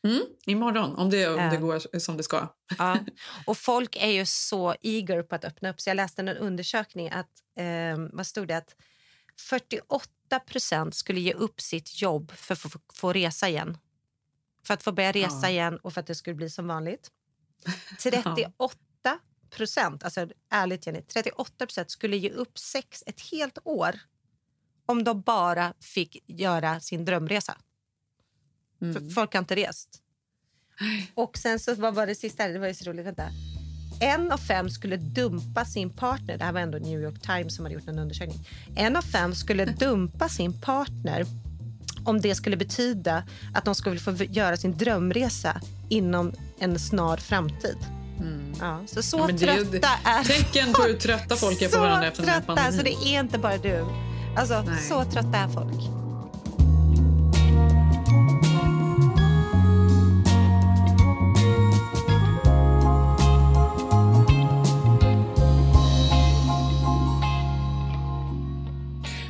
Mm, imorgon, om det, om det går som det ska. Ja. Och folk är ju så eager på att öppna upp. Så jag läste en undersökning att, eh, vad stod det? Att 48 procent skulle ge upp sitt jobb för att få, få, få resa igen. För att få börja resa Ja. igen och för att det skulle bli som vanligt. 38 procent, alltså ärligt Jenny, 38 procent skulle ge upp sex ett helt år om de bara fick göra sin drömresa. Mm. För folk har inte rest. Och sen så vad var det sista? Det var ju så roligt. Vänta. En av fem skulle dumpa sin partner. Det här var ändå New York Times som hade gjort en undersökning. En av fem skulle dumpa sin partner om det skulle betyda att de skulle få göra sin drömresa inom en snar framtid. Ja, så så Ja, det är trötta är Tecken på hur trötta folk är på varandra efter den här trötta, så det är inte bara du. Alltså, Nej. så trötta är folk.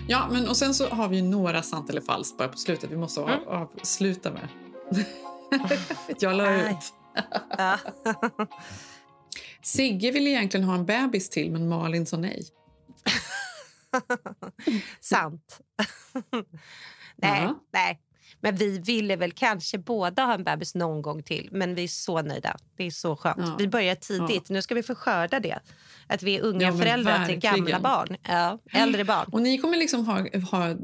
Ja, men och sen så har vi några sant eller falskt bara på slutet. Vi måste av, Mm. avsluta med. jag la ut. Sigge ville egentligen ha en bebis till, men Malin sa nej. Sant. nej, Ja. nej. Men vi ville väl kanske båda ha en bebis någon gång till. Men vi är så nöjda. Det är så skönt. Ja. Vi börjar tidigt. Nu ska vi få skörda det. Att vi är unga Ja, föräldrar till gamla verkligen. barn. Ja, äldre barn. Och ni kommer liksom ha, ha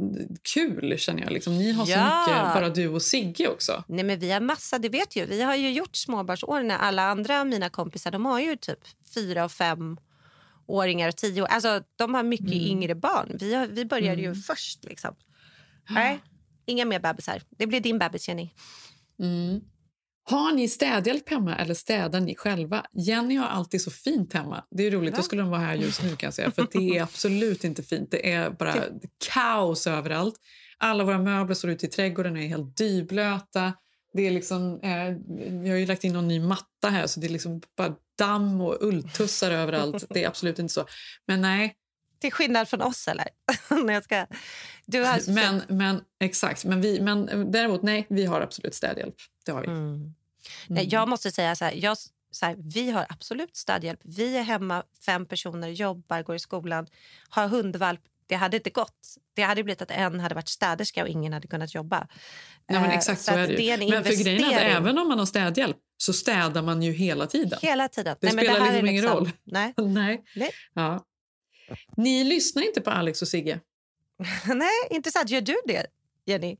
kul, känner jag. Liksom. Ni har så Ja. mycket, bara du och Sigge också. Nej, men vi har massa, det vet ju. Vi har ju gjort småbarnsår när alla andra mina kompisar, de har ju typ fyra och fem åringar och tio år. Alltså, de har mycket Mm. yngre barn. Vi, har, vi började ju först. Liksom. Nej, inga mer bebisar. Det blir din bebis, Jenny. Mm. Har ni städhjälp hemma eller städar ni själva? Jenny har alltid så fint hemma. Det är roligt, Va? då skulle de vara här just nu kan jag säga. För det är absolut inte fint. Det är bara kaos överallt. Alla våra möbler står ute i trädgården och är helt dyblöta. Det är liksom, eh, vi har ju lagt in någon ny matta här så det är liksom bara damm och ulltussar överallt. Det är absolut inte så. Men nej, Till skillnad från oss, eller? När jag ska... Du har... men, men exakt. Men, vi, men däremot nej, vi har absolut städhjälp. Det har vi. Mm. Nej, jag måste säga så här, jag, så här, vi har absolut stödhjälp. Vi är hemma, fem personer, jobbar, går i skolan, har hundvalp. Det hade inte gått. Det hade blivit att en hade varit städerska och ingen hade kunnat jobba. Nej, men Eh, exakt så, att är det, ju. är en Men för grejen är att även om man har städhjälp så städar man ju hela tiden. Hela tiden. Det Nej, men spelar är liksom ingen liksom- roll. Nej. Nej. Nej. Ja. Ni lyssnar inte på Alex och Sigge? Nej, intressant. Gör du det, Jenny?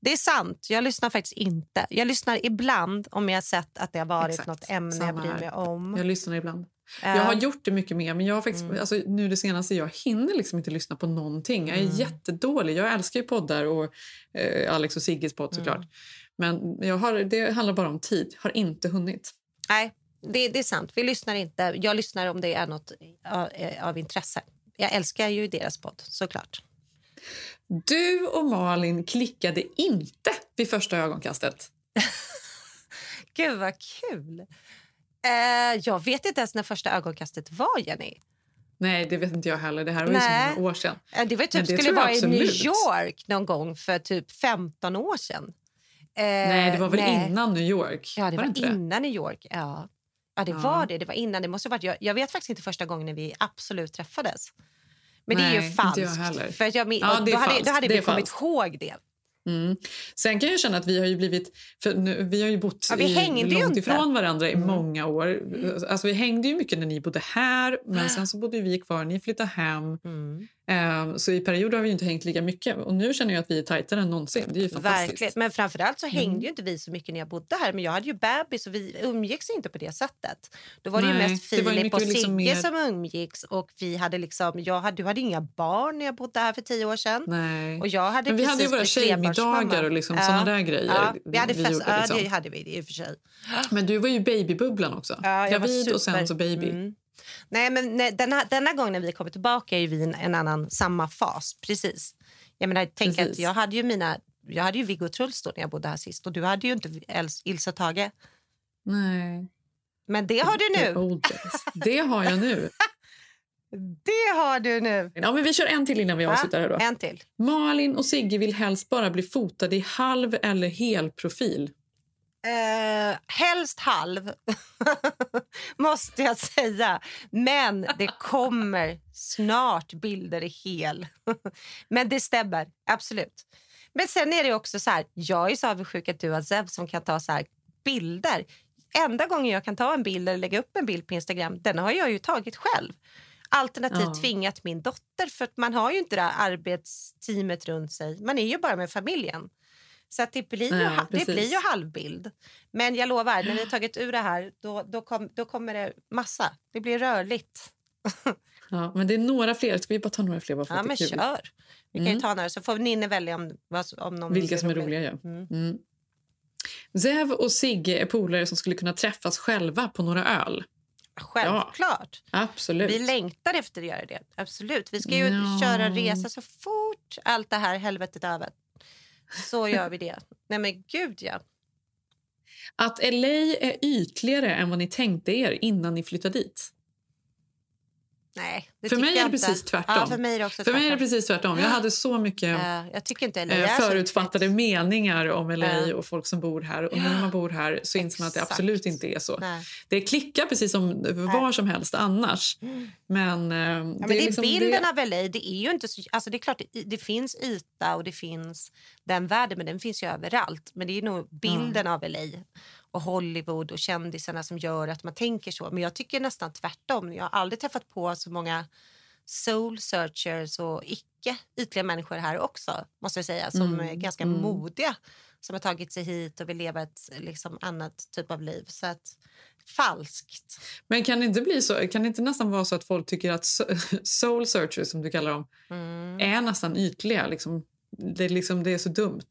Det är sant. Jag lyssnar faktiskt inte. Jag lyssnar ibland om jag har sett att det har varit Exakt, något ämne jag samma bryr här. mig om. Jag lyssnar ibland. Ja. Jag har gjort det mycket mer, men jag har faktiskt, Mm. alltså, nu det senaste, jag hinner liksom inte lyssna på någonting. Jag är Mm. jättedålig. Jag älskar ju poddar och eh, Alex och Sigges podd såklart. Mm. Men jag har, det handlar bara om tid. Har inte hunnit. Nej, det, det är sant. Vi lyssnar inte. Jag lyssnar om det är något av, av intresse. Jag älskar ju deras podd, såklart. Du och Malin klickade inte vid första ögonkastet. Gud, vad kul! Eh, jag vet inte ens när första ögonkastet var, Jenny. Nej, det vet inte jag heller. Det här var ju Nej. många år sedan. Eh, Det var Men typ det skulle vara i New. York någon gång för typ 15 år sedan. Eh, nej, det var väl nej. innan New York? Ja, det var, inte innan New York. Ja, ja det var det. Det var innan. Det måste ha varit, jag, jag vet faktiskt inte första gången när vi absolut träffades. Men det är Nej, ju falskt. För att jag, Ja, då, är hade, falskt. då hade vi kommit falskt. ihåg det. Mm. Sen kan jag känna att vi har ju blivit... För nu, vi har ju bott Ja, vi i, långt inte. ifrån varandra i Mm. många år. Alltså, vi hängde ju mycket när ni bodde här, men sen så bodde vi kvar. Ni flyttade hem. Mm. Eh, så i perioder har vi inte hängt lika mycket. Och nu känner jag att vi är tajtare än någonsin. Det är fantastiskt. Verkligen. Men framförallt så hängde Mm. inte vi så mycket när jag bodde här. Men jag hade ju bebis och vi umgicks inte på det sättet. Då var det ju Nej, mest det ju Filip och mycket Sigge liksom mer- som umgicks. Och vi hade liksom, jag hade, du hade inga barn när jag bodde här för tio år sedan. Nej. Och jag hade Men vi hade ju våra tjejmiddagar och liksom såna där grejer. Ja, vi hade vi fest, gjorde, ja, liksom. det hade vi i och för sig. Men du var ju babybubblan också. Ja, jag var Gravid och sen så baby. Mm. Nej, men nej, denna, denna gång när vi kommer tillbaka är vi i en, en annan, samma fas. Precis. Jag menar, tänk Precis. att jag hade ju mina... Jag hade ju Viggo Truls då när jag bodde här sist och du hade ju inte Ilse och Tage. Nej. Men det har du nu. Det har jag nu. Det har du nu. Ja, men vi kör en till innan vi avslutar. Här då. En till. Malin och Sigge vill helst bara bli fotade i halv eller hel profil. Eh, helst halv, måste jag säga. Men det kommer snart bilder i hel. Men det stämmer, absolut. Men sen är det också så här, jag är så avundsjuk att du har Zev som kan ta så här bilder. Enda gången jag kan ta en bild eller lägga upp en bild på Instagram, den har jag ju tagit själv. Alternativt Ja. tvingat min dotter, för man har ju inte det här arbetsteamet runt sig. Man är ju bara med familjen. Så det, blir ju, Ja, det blir ju halvbild. Men jag lovar, när vi har tagit ur det här då, då, kom, då kommer det massa. Det blir rörligt. Ja, men det är några fler. Ska vi bara ta några fler? Bara för Ja, men kul? kör. Vi kan Mm. ju ta några så får Ninni välja om, om någon Vilka som är rolig. roliga. Ja. Mm. Mm. Zev och Sigge är polare som skulle kunna träffas själva på några öl. Självklart. Absolut. Vi längtar efter att göra det. Absolut. Vi ska ju Ja. köra resa så fort allt det här helvetet är över. Så gör vi det. Nej men gud ja. Att LA är ytligare än vad ni tänkte er innan ni flyttade dit. Nej, det för mig är det precis tvärtom. Ja, för mig är det För mig är det tvärtom. precis tvärtom. Jag hade så mycket eh, är så förutfattade meningar om LA Ja. och folk som bor här. Och när man bor här så inser man att det absolut inte är så. Nej. Det klickar precis som var som helst annars. Men, eh, Ja, men det är liksom bilden det- av LA. Det är ju inte så, alltså det är klart det, det finns yta och det finns den världen, men den finns ju överallt. Men det är nog bilden av LA och Hollywood och kändisarna som gör att man tänker så. Men jag tycker nästan tvärtom. Jag har aldrig träffat på så många soul searchers och icke ytliga människor här också, måste jag säga, som Mm, är ganska mm. modiga som har tagit sig hit och vill leva ett liksom, annat typ av liv. Så att, falskt. Men kan det inte bli så? Kan det inte nästan vara så att folk tycker att so- soul searchers, som du kallar dem, Mm. är nästan ytliga? Liksom, det, liksom, det är så dumt.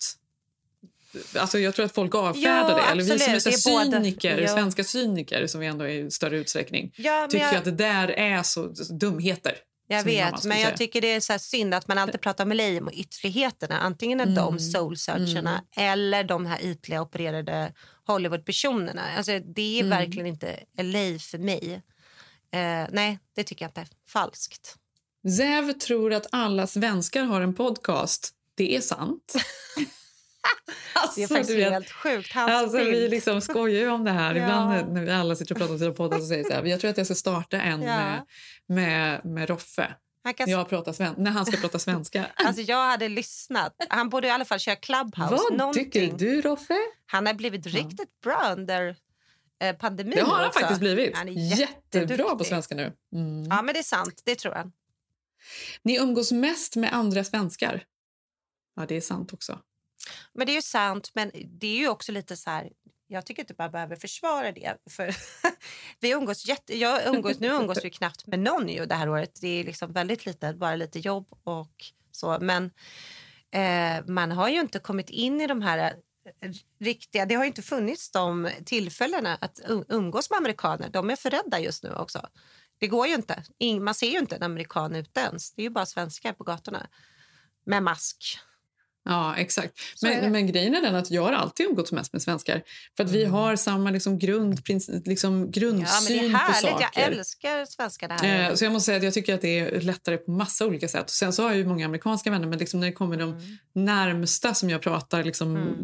Alltså jag tror att folk avfärdar Ja, det. Eller vi som är, absolut. så Det är både- cyniker, Ja. svenska cyniker som vi ändå är i större utsträckning, Ja, tycker jag- att det där är så, så dumheter. Jag vet, men jag säga. tycker det är så synd att man alltid pratar om LA och ytterligheterna. Antingen är de Mm. soul-searcherna eller de här ytliga opererade Hollywood-personerna. Alltså, det är Mm. verkligen inte LA för mig. Eh, nej, det tycker jag inte. Falskt. Zev tror att alla svenskar har en podcast. Det är sant. alltså, Det är faktiskt vet, helt sjukt. Hans Alltså, vi liksom skojar ju om det här. Ja. Ibland när vi alla sitter och pratar om sina poddar så säger så här, jag tror att jag ska starta en Ja. med, med, med Roffe. Han kan- Jag pratar sven- när han ska prata svenska. Alltså, jag hade lyssnat. Han borde i alla fall köra Clubhouse. Vad någonting. tycker du, Roffe? Han har blivit riktigt bra under eh, pandemin. Det har han också. faktiskt blivit. Han är Jättebra på svenska nu. Mm. Ja, men det är sant. Det tror jag. Ni umgås mest med andra svenskar. Ja, det är sant också. Men det är ju sant, men det är ju också lite så här... Jag tycker inte man behöver försvara det. För vi umgås jätte, jag umgås, nu umgås vi knappt med någon ju det här året. Det är liksom väldigt lite, bara lite jobb och så. Men eh, man har ju inte kommit in i de här eh, riktiga... Det har ju inte funnits de tillfällena att umgås med amerikaner. De är för rädda just nu också. Det går ju inte. Man ser ju inte en amerikan ute ens. Det är ju bara svenskar på gatorna med mask. Ja, exakt. Men, men grejen är den att jag har alltid umgåtts mest med svenskar. För att vi har samma liksom, grund, liksom, grundsyn Ja, men det är härligt. på saker. Jag älskar svenskarna här. Eh, Så jag måste säga att jag tycker att det är lättare på massa olika sätt. Och sen så har jag ju många amerikanska vänner, men liksom när det kommer de Mm. närmsta som jag pratar liksom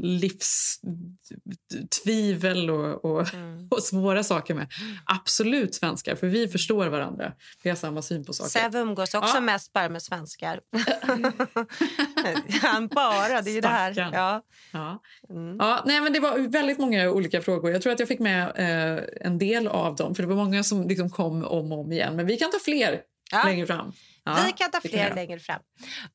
livstvivel och, och, Mm. och svåra saker med. Absolut svenskar, för vi förstår varandra. Vi har samma syn på saker. Säv umgås också Ja. mest bara med svenskar. Han bara, det är ju det här. Ja. Ja. Mm. Ja, nej, men det var väldigt många olika frågor. Jag tror att jag fick med eh, en del av dem. För Det var många som liksom kom om och om igen. Men vi kan ta fler Ja. längre fram. Vi kan ta fler göra. längre fram.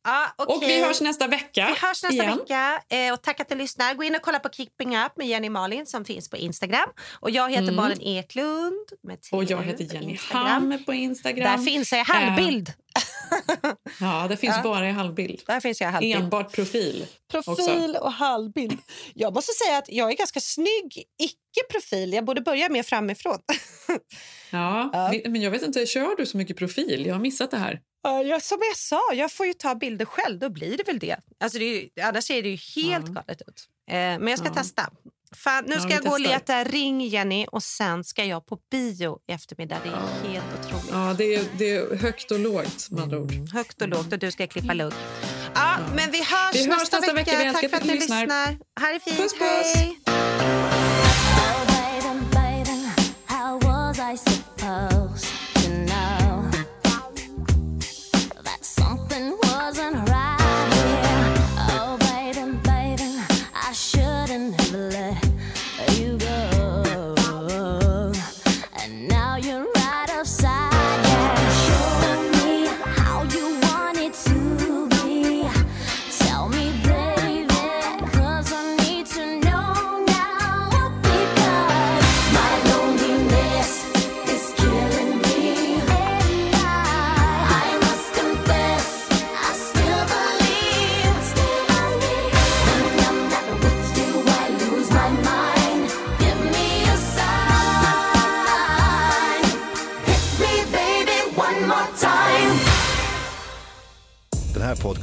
Ja, Och okej. vi hörs nästa vecka. Vi hörs nästa igen. vecka. Eh, och tack att du lyssnar. Gå in och kolla på Keeping Up med Jenny Malin som finns på Instagram. Och jag heter Mm. Malin Eklund. Och jag heter Jenny. Ham på Instagram. Där finns jag i halvbild. Ja, det finns Ja. bara i halvbild. Där finns jag halvbild. Enbart profil. Profil och halvbild. Jag måste säga att jag är ganska snygg icke-profil. Jag borde börja mer framifrån. Ja, men- Men jag vet inte, kör du så mycket profil? Jag har missat det här. Ja, som jag sa, jag får ju ta bilder själv. Då blir det väl det. Alltså det är annars ser det ju helt galet ut. Eh, men jag ska Ja. testa. Fan, nu Ja, ska vi jag gå och leta Ring Jenny och sen ska jag på bio i eftermiddag. Det är helt otroligt. Ja, det är, det är högt och lågt med andra ord. Högt och lågt och du ska klippa lugg. Ja, men vi hörs, Vi hörs nästa, nästa vecka. Älskar Tack för att ni lyssnar. lyssnar. Ha det fint. Puss, puss. Hej.